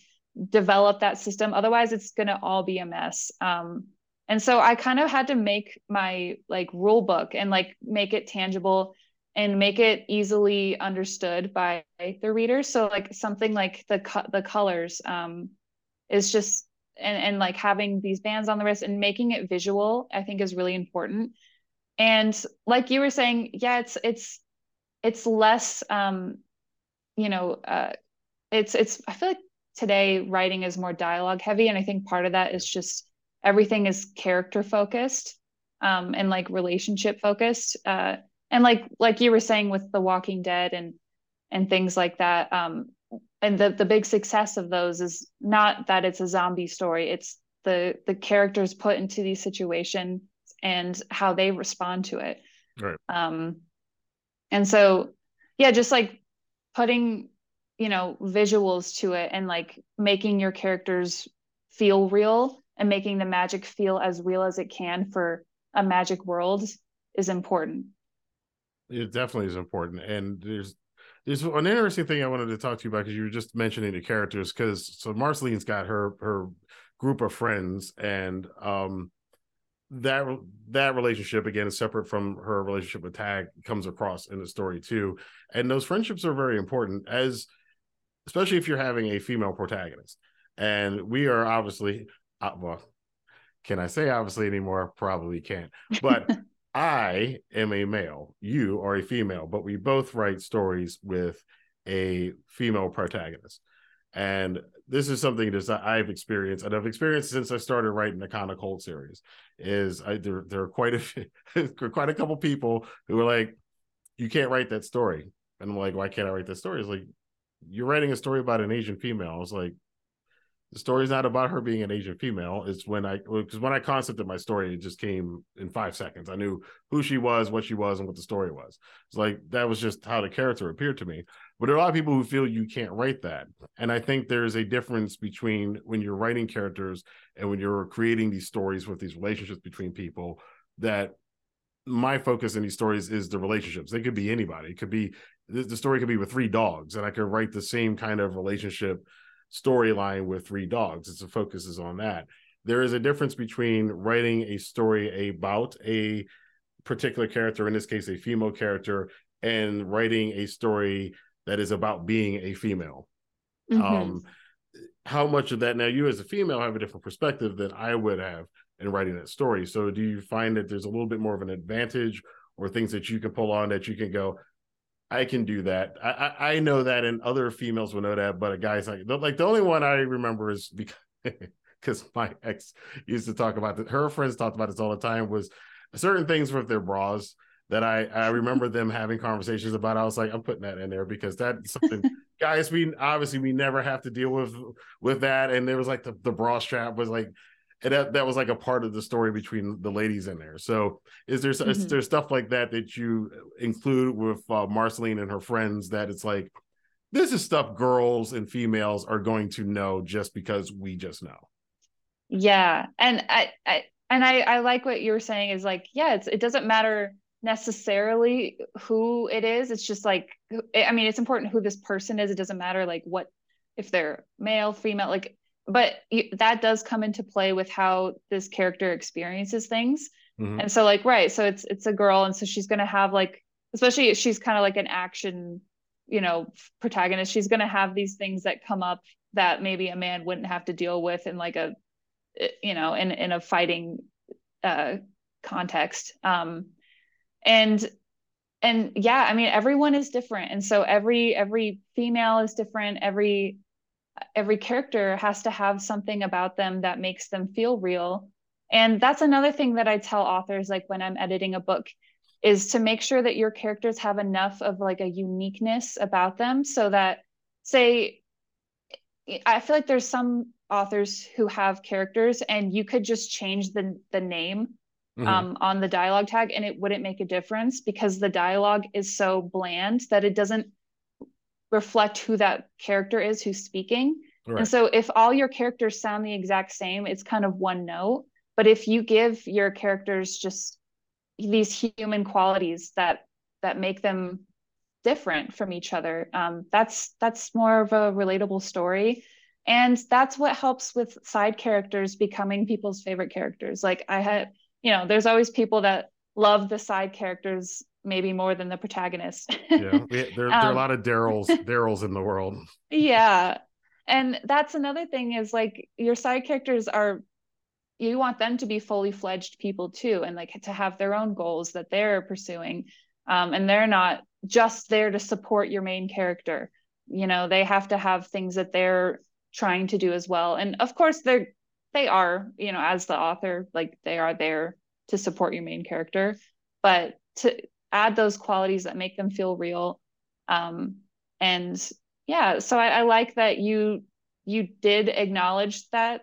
develop that system. Otherwise, it's gonna all be a mess. Um, and so I kind of had to make my like rule book and like make it tangible and make it easily understood by the reader So like something like the co- the colors um, is just and and like having these bands on the wrist and making it visual, I think is really important. And like you were saying, yeah, it's it's it's less um, you know, uh, it's it's I feel like today writing is more dialogue heavy, and I think part of that is just everything is character focused um, and like relationship focused. Uh, and like like you were saying with the walking dead and and things like that um and the the big success of those is not that it's a zombie story. It's the the characters put into these situations and how they respond to it. Right. Um and so yeah just like putting you know visuals to it and like making your characters feel real and making the magic feel as real as it can for a magic world is important it definitely is important. And there's there's an interesting thing I wanted to talk to you about because you were just mentioning the characters. Because so Marceline's got her her group of friends, and um, that that relationship again is separate from her relationship with Tag comes across in the story too. And those friendships are very important as especially if you're having a female protagonist. And we are obviously uh, well, can I say obviously anymore? Probably can't. But I am a male, you are a female, but we both write stories with a female protagonist. And this is something that I've experienced, and I've experienced since I started writing the Kana Cold series. Is I, there there are quite a quite a couple people who are like, you can't write that story, and I'm like, why can't I write that story? It's like you're writing a story about an Asian female. I was like, the story's not about her being an Asian female. It's when I because when I concepted my story, it just came in five seconds. I knew who she was, what she was, and what the story was. It's like that was just how the character appeared to me. But there are a lot of people who feel you can't write that. And I think there's a difference between when you're writing characters and when you're creating these stories with these relationships between people that my focus in these stories is the relationships. They could be anybody. It could be the story could be with three dogs, and I could write the same kind of relationship storyline with three dogs. It's the focus is on that. There is a difference between writing a story about a particular character, in this case, a female character, and writing a story that is about being a female. Mm-hmm. Um, how much of that now you as a female have a different perspective than I would have in writing that story. So do you find that there's a little bit more of an advantage or things that you can pull on that you can go, I can do that. I, I, I know that, and other females will know that. But a guy's like, like the only one I remember is because because my ex used to talk about that. Her friends talked about this all the time. Was certain things with their bras that I I remember them having conversations about. I was like, I'm putting that in there because that's something. guys, we obviously we never have to deal with with that. And there was like the the bra strap was like and that, that was like a part of the story between the ladies in there. So is there mm-hmm. is there stuff like that that you include with uh, Marceline and her friends that it's like this is stuff girls and females are going to know just because we just know. Yeah, and I, I and I I like what you were saying is like yeah, it's it doesn't matter necessarily who it is. It's just like I mean, it's important who this person is. It doesn't matter like what if they're male, female, like but that does come into play with how this character experiences things. Mm-hmm. and so like right so it's it's a girl and so she's going to have like especially if she's kind of like an action you know protagonist. She's going to have these things that come up that maybe a man wouldn't have to deal with in like a eh, you know in in a fighting uh context. Um and and yeah i mean everyone is different and so every every female is different every every character has to have something about them that makes them feel real and that's another thing that i tell authors like when i'm editing a book is to make sure that your characters have enough of like a uniqueness about them so that say i feel like there's some authors who have characters and you could just change the the name mm-hmm. um, on the dialogue tag and it wouldn't make a difference because the dialogue is so bland that it doesn't reflect who that character is who's speaking. Right. And so if all your characters sound the exact same, it's kind of one note. But if you give your characters just these human qualities that that make them different from each other, um, that's that's more of a relatable story. And that's what helps with side characters becoming people's favorite characters. Like I had, you know, there's always people that love the side characters maybe more than the protagonist. yeah, there, there um, are a um, lot of Daryls, Daryls in the world. Yeah, and that's another thing is like your side characters are, you want them to be fully fledged people too, and like to have their own goals that they're pursuing, um, and they're not just there to support your main character. You know, they have to have things that they're trying to do as well, and of course they're they are, you know, as the author, like they are there to support your main character, but to add those qualities that make them feel real. Um, and yeah so I, I like that you you did acknowledge that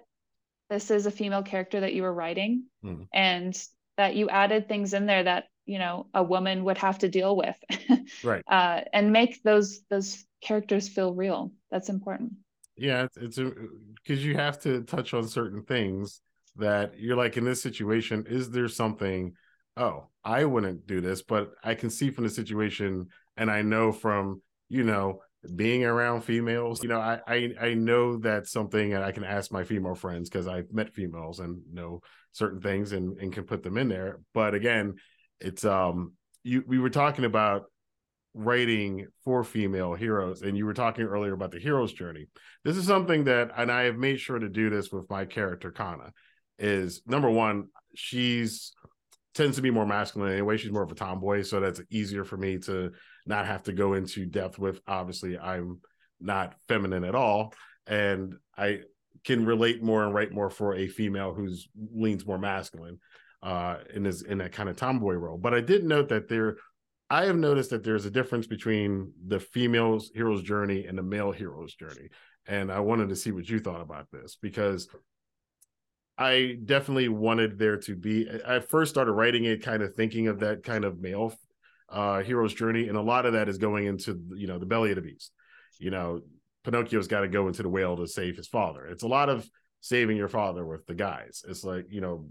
this is a female character that you were writing mm. and that you added things in there that you know a woman would have to deal with. Right. Uh, and make those those characters feel real. That's important. Yeah it's because you have to touch on certain things that you're like in this situation is there something oh, I wouldn't do this, but I can see from the situation and I know from, you know, being around females, you know, I I, I know that's something and I can ask my female friends because I've met females and know certain things and, and can put them in there. But again, it's um you we were talking about writing for female heroes and you were talking earlier about the hero's journey this is something that and i have made sure to do this with my character kana is number one she's tends to be more masculine anyway. She's more of a tomboy, so that's easier for me to not have to go into depth with. Obviously, I'm not feminine at all, and I can relate more and write more for a female who's leans more masculine uh in this in that kind of tomboy role. But I did note that there I have noticed that there's a difference between the female's hero's journey and the male hero's journey. And I wanted to see what you thought about this because I definitely wanted there to be. I first started writing it kind of thinking of that kind of male uh, hero's journey, and a lot of that is going into you know the belly of the beast. You know, Pinocchio's got to go into the whale to save his father. It's a lot of saving your father with the guys. It's like you know,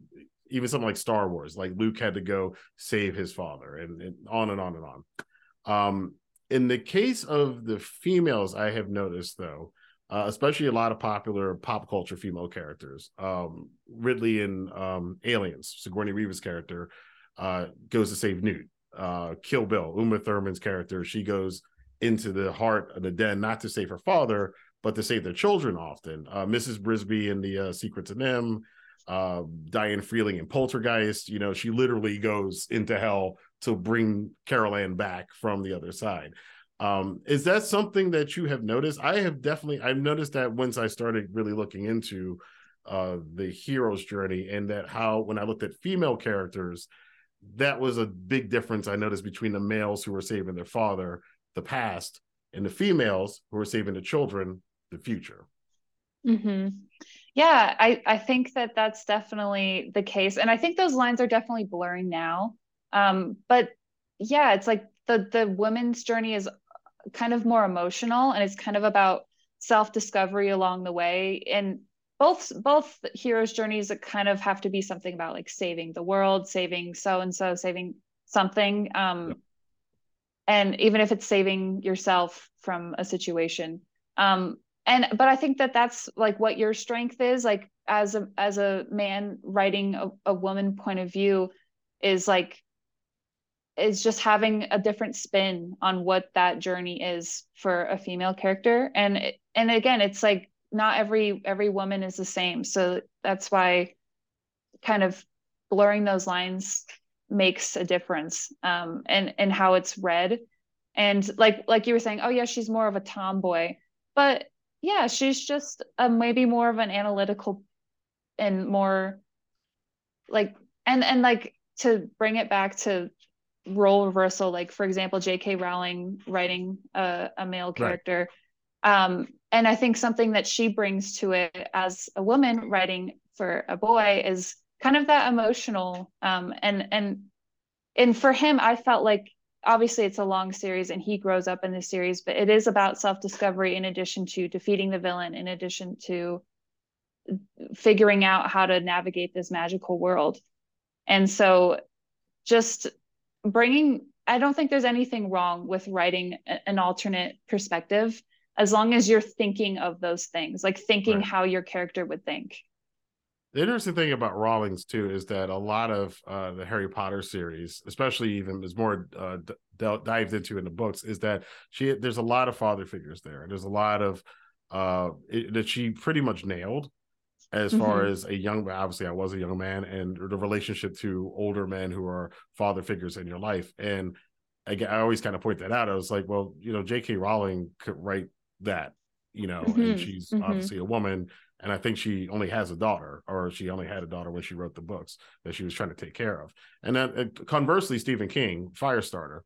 even something like Star Wars, like Luke had to go save his father, and, and on and on and on. Um, in the case of the females, I have noticed though uh, especially a lot of popular pop culture female characters. Um, Ripley in um, Aliens, Sigourney Weaver's character, uh, goes to save Newt. Uh, Kill Bill, Uma Thurman's character, she goes into the heart of the den not to save her father, but to save their children often. Uh, Mrs. Brisby in the uh, Secrets of NIMH, uh, Diane Freeling in Poltergeist, you know, she literally goes into hell to bring Carol Anne back from the other side. Um, is that something that you have noticed? I have definitely I've noticed that once I started really looking into uh the hero's journey and that how when I looked at female characters, that was a big difference I noticed between the males who were saving their father, the past, and the females who were saving the children, the future. Mm-hmm. Yeah, I I think that that's definitely the case, and I think those lines are definitely blurring now. Um, but yeah, it's like the the women's journey is kind of more emotional and it's kind of about self-discovery along the way and both both heroes journeys that kind of have to be something about like saving the world saving so and so saving something um yep. and even if it's saving yourself from a situation um and but i think that that's like what your strength is like as a as a man writing a, a woman point of view is like is just having a different spin on what that journey is for a female character. And and again it's like not every every woman is the same. So that's why kind of blurring those lines makes a difference um and and how it's read. And like like you were saying oh yeah she's more of a tomboy but yeah she's just a, maybe more of an analytical and more like and and like to bring it back to role reversal like for example jk rowling writing a, a male character right. um, and i think something that she brings to it as a woman writing for a boy is kind of that emotional um, and and and for him i felt like obviously it's a long series and he grows up in the series but it is about self-discovery in addition to defeating the villain in addition to figuring out how to navigate this magical world and so just bringing i don't think there's anything wrong with writing an alternate perspective as long as you're thinking of those things like thinking right. how your character would think the interesting thing about Rawlings too is that a lot of uh, the Harry Potter series, especially even is more uh, d- dived into in the books, is that she there's a lot of father figures there. There's a lot of uh, it, that she pretty much nailed as mm-hmm. far as a young obviously i was a young man and the relationship to older men who are father figures in your life and again i always kind of point that out i was like well you know jk rowling could write that you know mm-hmm. and she's mm-hmm. obviously a woman and i think she only has a daughter or she only had a daughter when she wrote the books that she was trying to take care of and then uh, conversely stephen king firestarter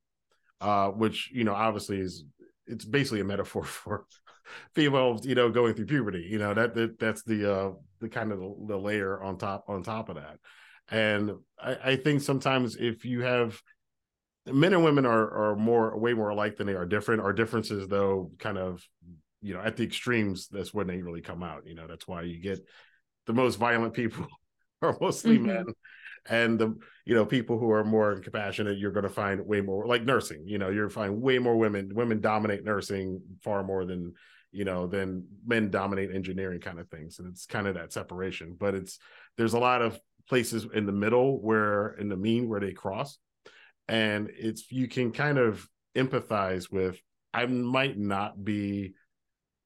uh, which you know obviously is it's basically a metaphor for females, you know, going through puberty. You know that, that that's the uh the kind of the, the layer on top on top of that. And I, I think sometimes if you have men and women are are more way more alike than they are different. Our differences though kind of you know at the extremes that's when they really come out. You know that's why you get the most violent people are mostly mm-hmm. men and the you know people who are more compassionate you're going to find way more like nursing you know you're find way more women women dominate nursing far more than you know than men dominate engineering kind of things and it's kind of that separation but it's there's a lot of places in the middle where in the mean where they cross and it's you can kind of empathize with i might not be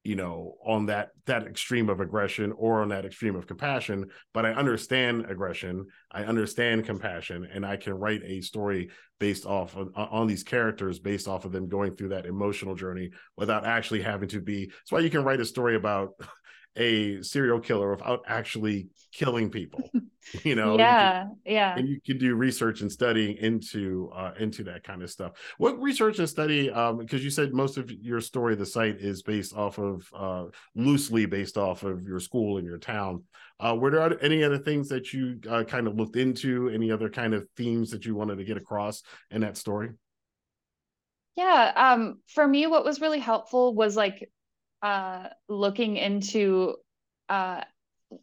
you know on that that extreme of aggression or on that extreme of compassion but i understand aggression i understand compassion and i can write a story based off of, on these characters based off of them going through that emotional journey without actually having to be that's why you can write a story about a serial killer without actually killing people. You know yeah you can, yeah and you can do research and studying into uh into that kind of stuff. What research and study um because you said most of your story the Sight is based off of uh loosely based off of your school and your town. Uh were there any other things that you uh, kind of looked into? Any other kind of themes that you wanted to get across in that story? Yeah um for me what was really helpful was like uh looking into uh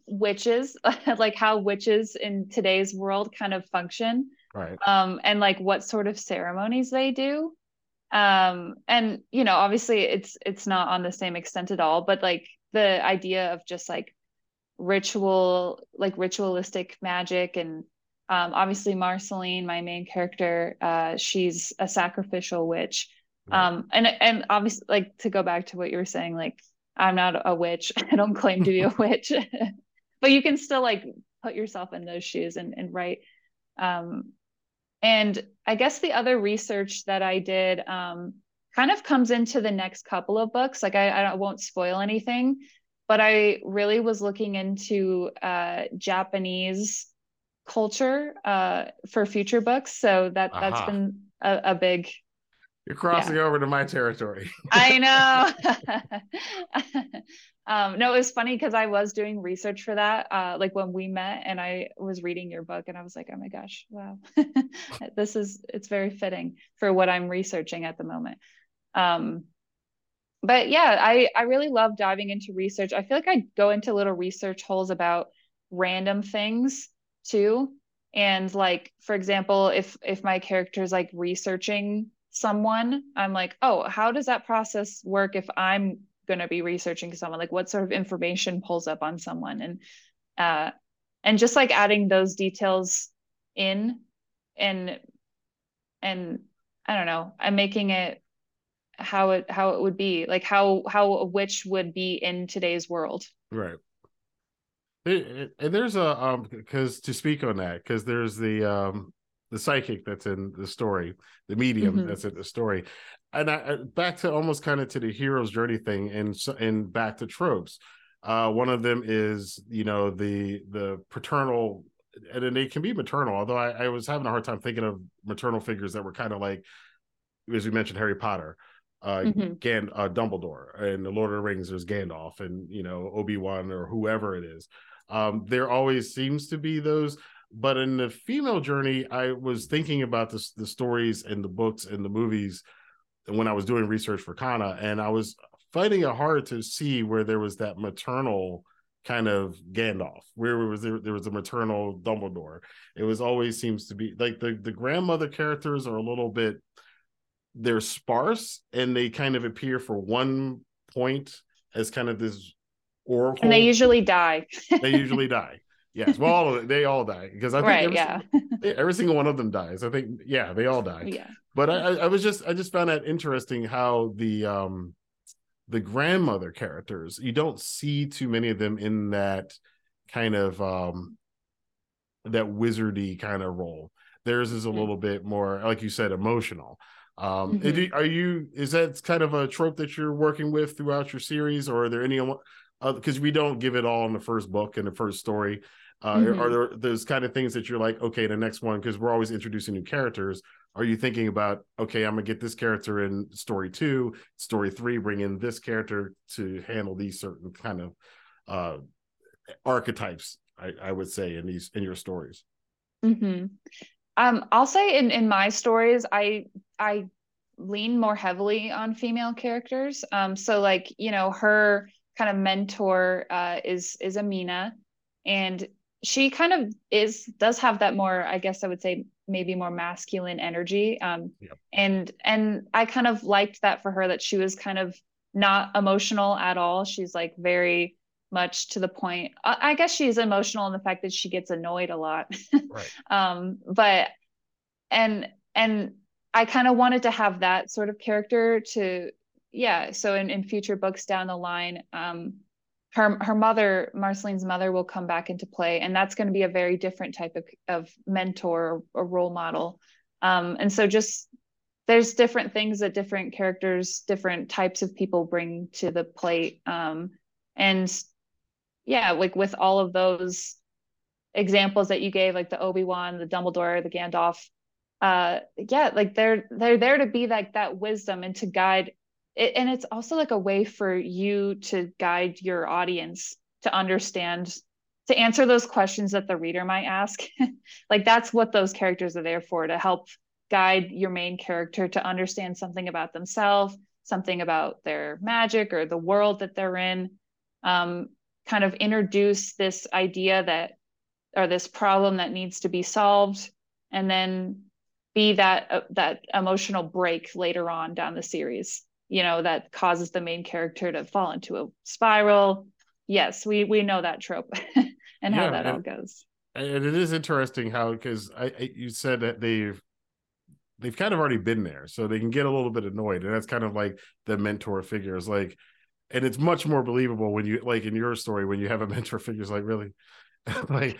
witches like how witches in today's world kind of function right. um and like what sort of ceremonies they do. Um and you know obviously it's it's not on the same extent at all but like the idea of just like ritual like ritualistic magic and um obviously marceline my main character uh she's a sacrificial witch right. um and and obviously like to go back to what you were saying like I'm not a witch. I don't claim to be a witch, but you can still like put yourself in those shoes and, and write. Um, and I guess the other research that I did um, kind of comes into the next couple of books. Like I, I won't spoil anything, but I really was looking into uh, Japanese culture uh, for future books. So that that's been a, a big you're crossing yeah. over to my territory. I know. um, no, it was funny because I was doing research for that, uh, like when we met, and I was reading your book, and I was like, "Oh my gosh, wow, this is it's very fitting for what I'm researching at the moment." Um, but yeah, I I really love diving into research. I feel like I go into little research holes about random things too, and like for example, if if my character is like researching someone, I'm like, oh, how does that process work if I'm going to be researching someone? Like, what sort of information pulls up on someone? And uh, and just like adding those details in, and and I don't know, I'm making it how it how it would be like how how a witch would be in today's world. Right. and there's a um because to speak on that because there's the um the psychic that's in the story, the medium mm-hmm. that's in the story, and I, back to almost kind of to the hero's journey thing, and and back to tropes. Uh, one of them is you know the the paternal, and then they can be maternal. Although I, I was having a hard time thinking of maternal figures that were kind of like, as we mentioned, Harry Potter uh mm-hmm. Gan- uh, Dumbledore and the Lord of the Rings there's Gandalf and you know Obi-Wan or whoever it is um there always seems to be those but in the female journey, I was thinking about this, the stories and the books and the movies when I was doing research for Kana, and I was finding it hard to see where there was that maternal kind of Gandalf, where was there, there was a maternal Dumbledore. It was always seems to be like the the grandmother characters are a little bit they're sparse and they kind of appear for one point as kind of this oracle. And they usually die. they usually die. Yes, well, all they all die because I think right, every, yeah. every single one of them dies. I think, yeah, they all die. Yeah. But I, I was just, I just found that interesting how the um the grandmother characters you don't see too many of them in that kind of um that wizardy kind of role. Theirs is a mm-hmm. little bit more, like you said, emotional. Um, mm-hmm. are you? Is that kind of a trope that you're working with throughout your series, or are there any? Because uh, we don't give it all in the first book and the first story. Uh, mm-hmm. Are there those kind of things that you're like, okay, the next one, because we're always introducing new characters. Are you thinking about, okay, I'm gonna get this character in story two, story three, bring in this character to handle these certain kind of uh, archetypes? I, I would say in these in your stories. Mm-hmm. Um, I'll say in in my stories, I I lean more heavily on female characters. Um, so like you know, her kind of mentor uh, is is Amina, and she kind of is does have that more i guess i would say maybe more masculine energy um yep. and and i kind of liked that for her that she was kind of not emotional at all she's like very much to the point i, I guess she's emotional in the fact that she gets annoyed a lot right. um but and and i kind of wanted to have that sort of character to yeah, so in, in future books down the line, um, her her mother, Marceline's mother, will come back into play, and that's going to be a very different type of of mentor or, role model. Um, and so just there's different things that different characters, different types of people bring to the plate. Um, and yeah, like with all of those examples that you gave, like the Obi Wan, the Dumbledore, the Gandalf, uh, yeah, like they're they're there to be like that wisdom and to guide it, and it's also like a way for you to guide your audience to understand to answer those questions that the reader might ask. Like that's what those characters are there for to help guide your main character to understand something about themselves something about their magic or the world that they're in um, kind of introduce this idea that or this problem that needs to be solved and then be that uh, that emotional break later on down the series you know that causes the main character to fall into a spiral. Yes we we know that trope and how that and, all goes. and it is interesting how because I, I, you said that they've they've kind of already been there so they can get a little bit annoyed and that's kind of like the mentor figures like and it's much more believable when you like in your story when you have a mentor figure is like really like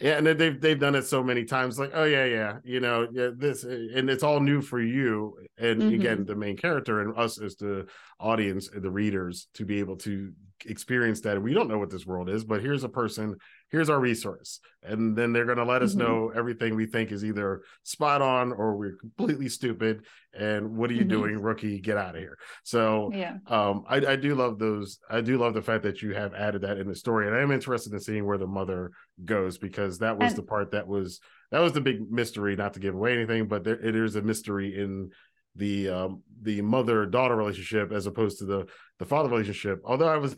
yeah and they've they've done it so many times like oh yeah yeah you know yeah this and it's all new for you and mm-hmm. again the main character and us as the audience the readers to be able to experience that we don't know what this world is but here's a person here's our resource. And then they're going to let us mm-hmm. know everything we think is either spot on or we're completely stupid. And what are you mm-hmm. doing rookie? Get out of here. So yeah. um I, I do love those i do love the fact that you have added that in the story and i'm interested in seeing where the mother goes because that was and, the part that was that was the big mystery not to give away anything but there it is a mystery in the um, the mother daughter relationship as opposed to the the father relationship. Although I was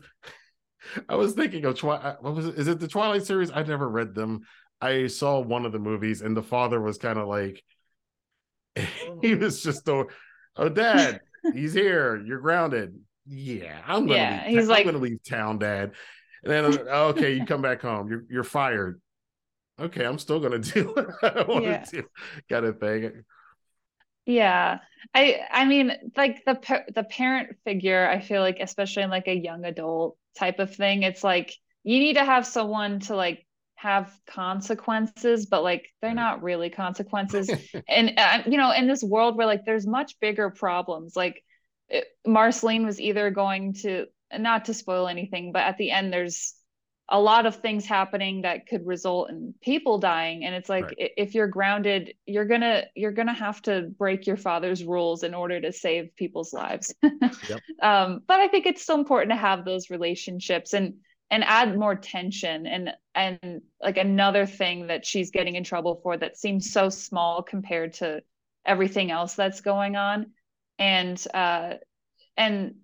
I was thinking of. Uh, what was it? Is it the Twilight series? I never read them. I saw one of the movies, and the father was kind of like he was just oh, oh, dad, he's here. You're grounded. Yeah, I'm gonna. Yeah, leave, he's I'm like, gonna leave town, dad. And then oh, okay, you come back home. You're you're fired. Okay, I'm still gonna do what I want yeah. to do. Got a thing. Yeah. I I mean like the the parent figure I feel like especially in like a young adult type of thing it's like you need to have someone to like have consequences but like they're not really consequences and uh, you know in this world where like there's much bigger problems like it, Marceline was either going to not to spoil anything but at the end there's a lot of things happening that could result in people dying and it's like right. if you're grounded you're gonna you're gonna have to break your father's rules in order to save people's lives yep. um, but i think it's still important to have those relationships and and add more tension and and like another thing that she's getting in trouble for that seems so small compared to everything else that's going on and uh and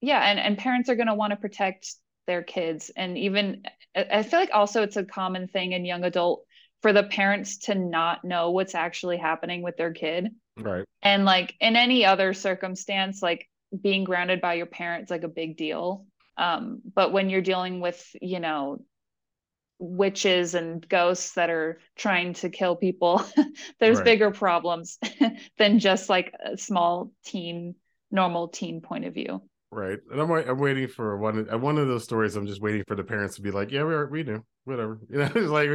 yeah and and parents are going to want to protect their kids. And even i feel like also it's a common thing in young adult for the parents to not know what's actually happening with their kid. Right. And like in any other circumstance like being grounded by your parents like a big deal. Um but when you're dealing with you know witches and ghosts that are trying to kill people there's right. bigger problems than just like a small teen normal teen point of view Right, and I'm I'm waiting for one one of those stories. I'm just waiting for the parents to be like, "Yeah, we are, we knew, whatever." You know, it's like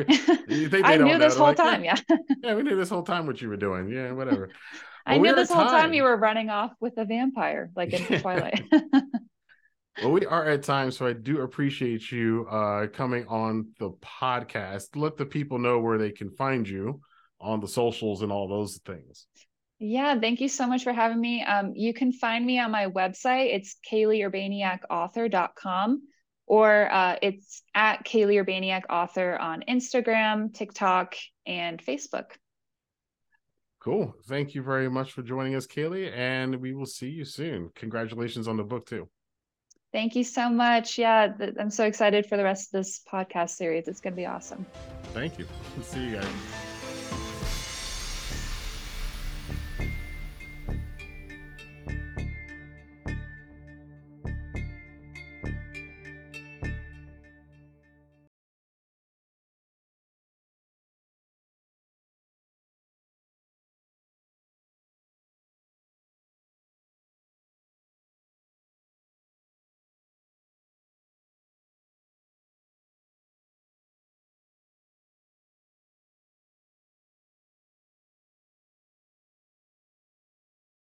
you think I knew this whole like, time. Yeah. yeah, yeah, we knew this whole time what you were doing. Yeah, whatever. I knew this whole time. time you were running off with a vampire, like in Twilight. well, we are at time, so I do appreciate you uh, coming on the podcast. Let the people know where they can find you on the socials and all those things. Yeah, thank you so much for having me. Um, you can find me on my website. It's kayleeurbaniakauthor.com or uh, it's at Kaylee Urbaniak Author on Instagram, TikTok, and Facebook. Cool. Thank you very much for joining us, Kaylee, and we will see you soon. Congratulations on the book, too. Thank you so much. Yeah, th- I'm so excited for the rest of this podcast series. It's going to be awesome. Thank you. See you guys.